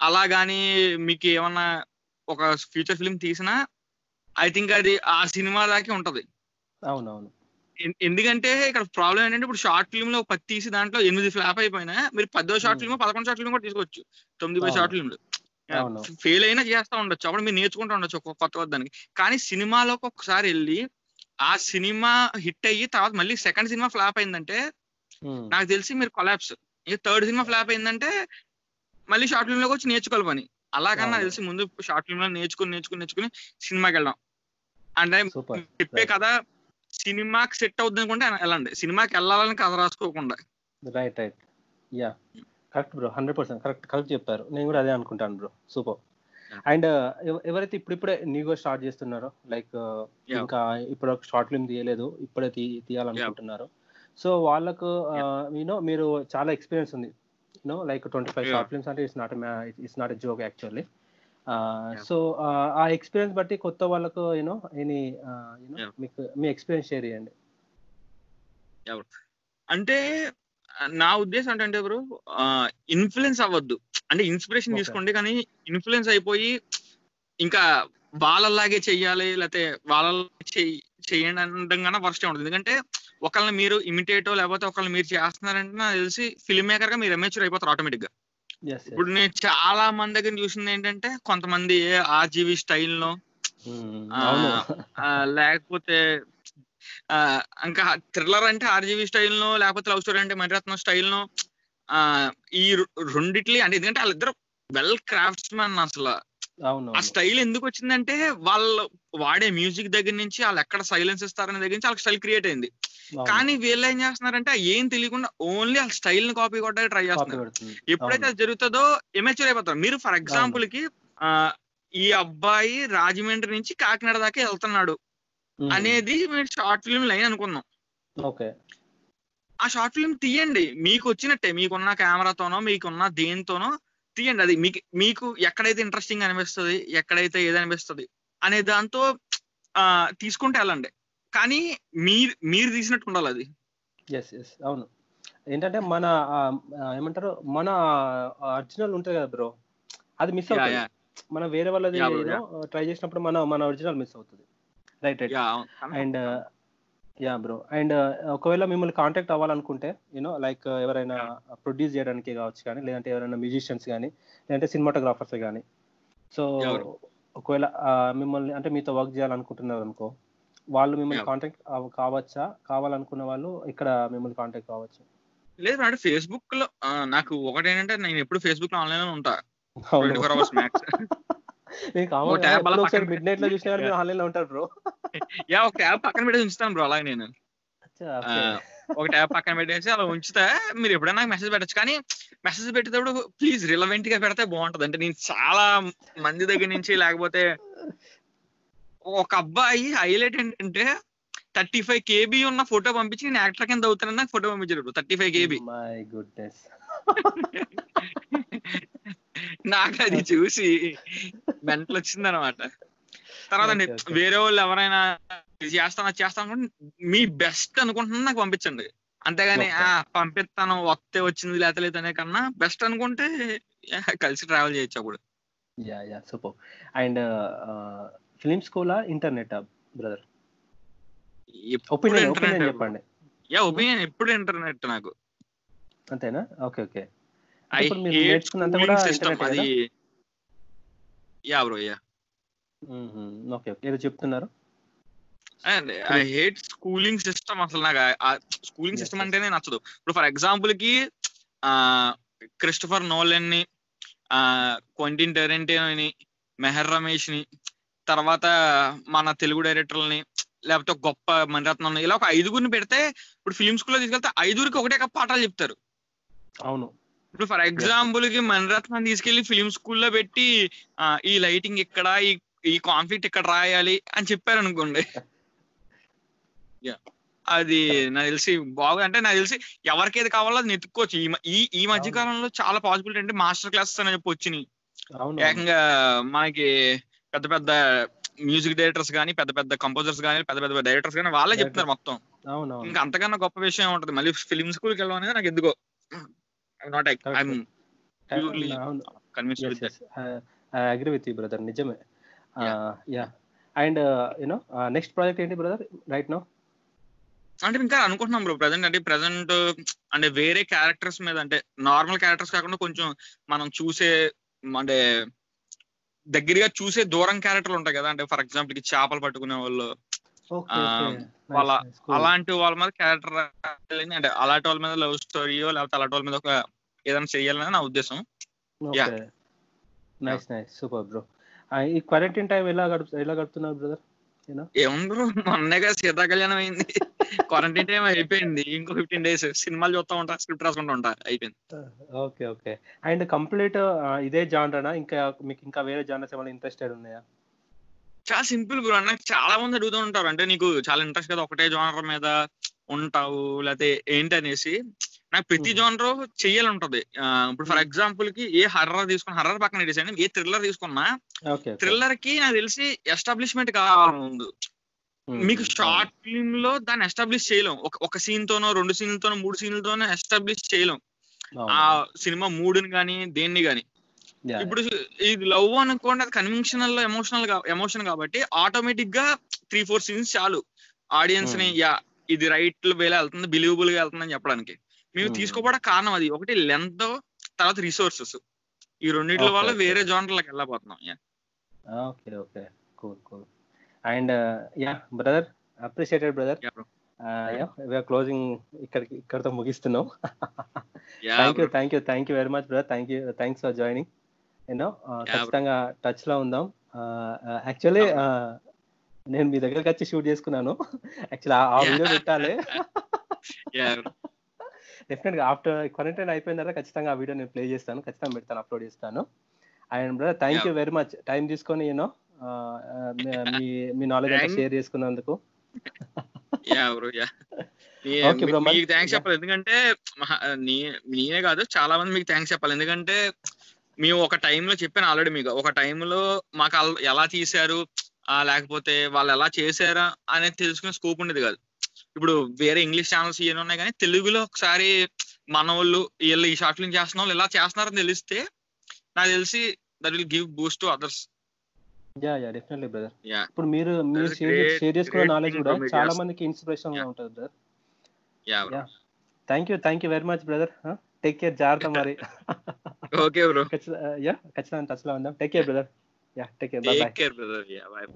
అలా గానీ మీకు ఏమన్నా ఒక ఫ్యూచర్ ఫిల్మ్ తీసినా ఐ థింక్ అది ఆ సినిమా దాకే ఉంటది అవునవును ఎందుకంటే ఇక్కడ ప్రాబ్లం ఏంటంటే ఇప్పుడు షార్ట్ ఫిల్మ్లో ఒక పది తీసి దాంట్లో ఎనిమిది ఫ్లాప్ అయిపోయినా మీరు పదో షార్ట్. ఫిల్మ్ పదకొండు షార్ట్ ఫిల్మ్ కూడా తీసుకోవచ్చు తొమ్మిది పది. షార్ట్ ఫిల్మ్లు అవును. ఫెయిల్ అయినా చేస్తా ఉండొచ్చు అప్పుడు మీరు నేర్చుకుంటూ ఉండొచ్చు ఒక్కొక్క కొత్త వద్దానికి కానీ సినిమాలోకి ఒకసారి వెళ్ళి ఆ సినిమా హిట్ అయ్యి తర్వాత మళ్ళీ సెకండ్ సినిమా ఫ్లాప్ అయిందంటే. నాకు తెలిసి మీరు కొలాప్స్ థర్డ్ సినిమా ఫ్లాప్ అయిందంటే మళ్ళీ షార్ట్ ఫిల్మ్లోకి వచ్చి నేర్చుకోవాలి పని అలాగన్నా. తెలిసి ముందు షార్ట్ ఫిల్మ్లో నేర్చుకుని నేర్చుకుని నేర్చుకుని సినిమాకి వెళ్ళాం అంటే చెప్పే కథ సినిమాకి సెట్ అవుద్ది అనుకుంటే వెళ్ళండి సినిమాకి వెళ్ళాలని కథ రాసుకోకుండా. Right right. Yeah. Correct bro hundred percent correct correct చెప్పారు. నేను కూడా అదే అనుకుంటాను బ్రో. సూపర్. అండ్ ఎవరైతే ఇప్పుడిప్పుడే న్యూగా స్టార్ట్ చేస్తున్నారో లైక్. ఇంకా ఇప్పుడు షార్ట్ ఫిల్మ్ తీయలేదు ఇప్పుడే తీ తీయాలనుకుంటున్నారు. సో వాళ్ళకు యూనో మీరు చాలా ఎక్స్పీరియన్స్ ఉంది. You know like twenty five. Short films అంటే it's not it's not a joke actually. So ఆ ఎక్స్పీరియన్స్ బట్టి కొత్త వాళ్ళకు యూనో ఎనీ యూనో. మీకు మీ ఎక్స్పీరియన్స్ షేర్ చేయండి అంటే నా ఉద్దేశం ఏంటంటే బ్రో ఇన్ఫ్లుయెన్స్ అవ్వద్దు అంటే ఇన్స్పిరేషన్. తీసుకోండి కానీ ఇన్ఫ్లుయెన్స్ అయిపోయి ఇంకా వాళ్ళలాగే చెయ్యాలి లేకపోతే వాళ్ళ చెయ్యండి అనడం కన్నా వర్స్ట్ ఉంటుంది ఎందుకంటే ఒకళ్ళని మీరు ఇమిటేటో లేకపోతే ఒకళ్ళని మీరు చేస్తున్నారంటే నాకు తెలిసి ఫిల్మ్ మేకర్గా మీరు ఎమేచర్ అయిపోతారు ఆటోమేటిక్గా. ఇప్పుడు నేను చాలా మంది దగ్గర చూసింది ఏంటంటే కొంతమంది ఆర్జీవి స్టైల్లో లేకపోతే ఇంకా థ్రిల్లర్ అంటే ఆర్జీవి స్టైల్నో లేకపోతే లవ్ స్టోరీ అంటే మణిరత్నం స్టైల్నో ఆ ఈ రెండిట్లి అంటే ఎందుకంటే వాళ్ళిద్దరు వెల్ క్రాఫ్ట్స్ మ్యాన్ అసలు. ఆ స్టైల్ ఎందుకు వచ్చిందంటే వాళ్ళు వాడే మ్యూజిక్ దగ్గర నుంచి వాళ్ళు ఎక్కడ సైలెన్స్ ఇస్తారనే దగ్గర నుంచి వాళ్ళకి స్టైల్ క్రియేట్ అయింది. కానీ వీళ్ళు ఏం చేస్తున్నారంటే ఏం తెలియకుండా ఓన్లీ ఆ స్టైల్ని కాపీ కొట్టడానికి ట్రై చేస్తున్నారు. ఎప్పుడైతే అది జరుగుతుందో ఎమెచ్యూర్ అయిపోతారు. మీరు ఫర్ ఎగ్జాంపుల్కి ఆ ఈ అబ్బాయి రాజమండ్రి నుంచి కాకినాడ దాకా వెళ్తున్నాడు అనేది మీరు షార్ట్ ఫిల్మ్ లైన్ అనుకుందాం. ఓకే. ఆ షార్ట్ ఫిల్మ్ తీయండి. మీకు వచ్చినట్టే. మీకున్న కెమెరాతోనో మీకున్న దేనితోనో తీయండి. అది మీకు మీకు ఎక్కడైతే ఇంట్రెస్టింగ్ అనిపిస్తుంది ఎక్కడైతే ఏది అనిపిస్తుంది అనే దాంతో ఆ తీసుకుంటే వెళ్ళండి. కానీ మీరు మీరు తీసినట్టు ఉండాలి అది. ఎస్ ఎస్ అవును. ఏంటంటే మన ఏమంటారు? మన ఒరిజినల్ ఉంటుంది కదా బ్రో అది మిస్ అవుతుంది. మనం వేరే వాళ్ళది ట్రై చేసినప్పుడు మన మన ఒరిజినల్ మిస్ అవుతుంది. Right right and yeah bro and ఒకవేళ మిమ్మల్ని కాంటాక్ట్ అవ్వాలనుకుంటే యూనో లైక్ ఎవరైనా ప్రొడ్యూస్ చేయడానికి కావచ్చు కానీ లేదంటే ఎవరైనా మ్యూజిషియన్స్ కానీ లేదంటే సినిమాటోగ్రాఫర్స్ కానీ. సో. ఒకవేళ ఆ, మిమ్మల్ని అంటే మీతో వర్క్ చేయాలనుకుంటున్నారు అనుకో వాళ్ళు మిమ్మల్ని. కాంటాక్ట్ కావచ్చా? కావాలనుకున్న వాళ్ళు ఇక్కడ మిమ్మల్ని కాంటాక్ట్ కావచ్చు. లేదు అంటే ఫేస్బుక్లో నాకు ఒకటి ఏంటంటే నేను ఎప్పుడు ఫేస్బుక్లో ఆన్లైన్లో ఉంటా ట్వంటీ ఫోర్ అవర్స్ మ్యాక్స్ మిడ్ నైట్లో చూసినా ఆన్లైన్లో ఉంటారు బ్రో యా ఒక ట్యాబ్ పక్కన పెట్టి ఉంచుతాను బ్రో అలాగే నేను. ఒక ట్యాబ్ పక్కన పెట్టేసి అలా ఉంచితే. మీరు ఎప్పుడైనా నాకు మెసేజ్ పెట్టచ్చు. కానీ మెసేజ్ పెట్టేటప్పుడు ప్లీజ్ రిలవెంట్గా పెడితే బాగుంటది. అంటే నేను చాలా మంది దగ్గర నుంచి లేకపోతే ఒక అబ్బాయి హైలైట్ ఏంటంటే థర్టీ ఫైవ్ కేబీ ఉన్న ఫోటో పంపించి నేను యాక్టర్ కింద అవుతానని నాకు ఫోటో పంపించాడు. థర్టీ ఫైవ్ కేబీ నాకు అది చూసి మెంటల్ వచ్చింది అనమాట తర్వాత అండి. వేరే వాళ్ళు ఎవరైనా చేస్తాను చేస్తాను అనుకుంటే మీ బెస్ట్ అనుకుంటున్నా నాకు పంపించండి. అంతేగాని. ఆ పంపిస్తాను వస్తే వచ్చింది లేత లేదు అనే కన్నా బెస్ట్ అనుకుంటే కలిసి ట్రావెల్ చేయొచ్చు అప్పుడు. Yeah yeah super. And film స్కూలా ఇంటర్నెట్ బ్రదర్? ఒపీనియన్ ఒపీనియన్ చెప్పండి. యా ఒపీనియన్ ఎప్పుడు ఇంటర్నెట్ నాకు. అంతేనా? Okay okay. నేర్చుకున్నంత కూడా అది. Yeah bro yeah. Okay okay. ఏదో చెప్తున్నారు? And I hate schooling system అసలు నాకు స్కూలింగ్ సిస్టమ్. అంటేనే నచ్చదు. ఇప్పుడు ఫర్ ఎగ్జాంపుల్కి క్రిస్టఫర్ నోలెన్ని క్వంటిన్ టెరెంటిని మెహర్ రమేష్ని తర్వాత మన తెలుగు డైరెక్టర్లని లేకపోతే గొప్ప మణిరత్నం ఇలా ఒక ఐదుగురిని పెడితే ఇప్పుడు ఫిలిం స్కూల్లో తీసుకెళ్తే ఐదుగురికి ఒకటే ఒక పాఠాలు చెప్తారు. అవును. ఇప్పుడు ఫర్ ఎగ్జాంపుల్కి మణిరత్నం తీసుకెళ్ళి ఫిలిం స్కూల్లో పెట్టి ఈ లైటింగ్ ఇక్కడ ఈ ఈ కాన్ఫ్లిక్ట్ ఇక్కడ రాయాలి అని చెప్పారు అనుకోండి అది నాకు తెలిసి బాగా అంటే నాకు తెలిసి ఎవరికి ఏది కావాలో అది నెత్తుకోవచ్చు ఈ ఈ మధ్య. కాలంలో చాలా పాసిబిలిటీ అంటే మాస్టర్ క్లాసెస్ అని చెప్పి వచ్చినాయి. ఏకంగా మనకి పెద్ద పెద్ద మ్యూజిక్ డైరెక్టర్స్ కానీ పెద్ద పెద్ద కంపోజర్స్ కానీ పెద్ద పెద్ద డైరెక్టర్స్ కానీ వాళ్ళే చెప్తున్నారు మొత్తం. ఇంకా అంతకన్నా గొప్ప విషయం ఉంటది? మళ్ళీ ఫిలిం స్కూల్కి వెళ్ళడం అనేది నాకు ఎందుకో. Not I agree with brother నిజమే. Yeah and you know next project ఏంటి బ్రదర్ రైట్ నో అంటే ఇంకా అనుకుంటున్నాం బ్రో ప్రజెంట్ అంటే ప్రజెంట్ అంటే వేరే క్యారెక్టర్స్ మీద అంటే నార్మల్ క్యారెక్టర్స్ కాకుండా కొంచెం మనం చూసే అంటే దగ్గరగా చూసే దూరం క్యారెక్టర్లు ఉంటాయి కదా. అంటే ఫర్ ఎగ్జాంపుల్ చేపలు పట్టుకునే వాళ్ళు ఆ, వాళ్ళ- అలాంటి వాళ్ళ మీద క్యారెక్టర్ అంటే అలాంటి వాళ్ళ మీద లవ్ స్టోరీయో లేకపోతే అలాంటి వాళ్ళ మీద ఒక ఏదైనా చెయ్యాలని నా ఉద్దేశం. నైస్ నైస్ సూపర్ బ్రో ఈ క్వారంటైన్ టైం ఎలా గడుపు ఎలా గడుపుతున్నారు బ్రదర్ ఏముండ్రు మొన్నగా సీతా కళ్యాణం అయింది. క్వారంటైన్ టైం అయిపోయింది. ఇంకో ఫిఫ్టీన్ డేస్ సినిమాలు చూస్తా ఉంటా స్క్రిప్ట్ రాసుకుంటా ఉంటా. అయిపోయింది. ఓకే ఓకే అండ్ కంప్లీట్ ఇదే జానరానా ఇంకా మీకు ఇంకా వేరే జానర్స్ ఏమైనా ఇంట్రెస్టెడ్ ఉన్నాయా? చాలా సింపుల్ బ్రో. నాకు చాలా మంది అడుగుతూ ఉంటారు. అంటే నీకు చాలా ఇంట్రెస్ట్ కదా ఒకటే జోనర్ మీద. ఉంటావు లేకపోతే ఏంటి అనేసి నాకు ప్రతి. జోనర్ చెయ్యాలంటది ఇప్పుడు ఫర్ ఎగ్జాంపుల్కి ఏ హర్రర్ తీసుకున్న హర్రర్ పక్కన పెట్టేసాను ఏ థ్రిల్లర్ తీసుకున్నా థ్రిల్లర్కి నాకు తెలిసి ఎస్టాబ్లిష్మెంట్ కావాలి ముందు. మీకు షార్ట్ ఫిల్మ్లో దాన్ని ఎస్టాబ్లిష్ చేయలేం. ఒక సీన్ తోనో రెండు సీన్లతోనో మూడు సీన్లతోనో ఎస్టాబ్లిష్ చేయలేం. ఆ సినిమా మూడుని గానీ దేన్ని గానీ. ఇప్పుడు ఇది లవ్ అనుకోండి అది కన్వెన్షనల్ ఎమోషనల్ ఎమోషన్ కాబట్టి ఆటోమేటిక్గా త్రీ ఫోర్ సీన్స్ చాలు. ఆడియన్స్ని. యా ఇది రైట్ వేలో వెళ్తుంది బిలీవబుల్గా వెళ్తుందని చెప్పడానికి. మేము Hmm. తీసుకోవడం కారణం అది. ఒకటి లెంత్ తర్వాత రిసోర్సెస్ ఈ Okay, వల్ల. వేరే జాంటర్లకు వెళ్ళబోతున్నాం. Okay okay cool cool and yeah brother appreciated brother closing ఇక్కడికి ఇక్కడతో ముగిస్తున్నాం. Thank you. Thank you thank you very much brother thank you thanks for joining you know ఖచ్చితంగా టచ్లో ఉందాం. యాక్చువల్లీ నేను మీ దగ్గరకు వచ్చి షూట్ చేసుకున్నాను. యాక్చువల్లీ ఆ. వీడియో పెట్టాలి. డెఫినెట్గా ఆఫ్టర్ క్వారంటైన్ అయిపోయిన తర్వాత ఖచ్చితంగా ఆ వీడియో నేను ప్లే చేస్తాను. ఖచ్చితంగా పెడతాను అప్లోడ్ చేస్తాను. And brother thank you very much time తీసుకొని యూనో మీ మీ నాలెడ్జ్ అంతా షేర్ చేసుకున్నందుకు. మీకు థ్యాంక్స్. చెప్పాలి. ఎందుకంటే నేనే కాదు చాలా మంది మీకు థ్యాంక్స్ చెప్పాలి. ఎందుకంటే మేము ఒక టైంలో చెప్పాను ఆల్రెడీ మీకు. ఒక టైంలో మాకు ఎలా తీశారు? ఆ లేకపోతే వాళ్ళు ఎలా చేశారా అనేది తెలుసుకునే స్కోప్ ఉండేది కాదు. ఇప్పుడు వేరే ఇంగ్లీష్ ఛానల్స్ ఏమి ఉన్నాయి కానీ తెలుగులో ఒకసారి మన వాళ్ళు వీళ్ళు ఈ షార్ట్ ఫిల్మ్ చేస్తున్న వాళ్ళు ఎలా చేస్తున్నారని తెలిస్తే నాకు తెలిసి that will give boost to others yeah yeah definitely brother ఇప్పుడు మీరు మీరు షేర్ చేసుకున్న నాలెడ్జ్ కూడా చాలా. మందికి ఇన్స్పిరేషన్గా. ఉంటుంది brother yeah. Thank you thank you very much brother take care జాగ్రత్త మరి. ఓకే బ్రో యా ఖచ్చితంగా టచ్లో ఉందాం. Take care brother Yeah, take care. Bye care, brother. Yeah, bye.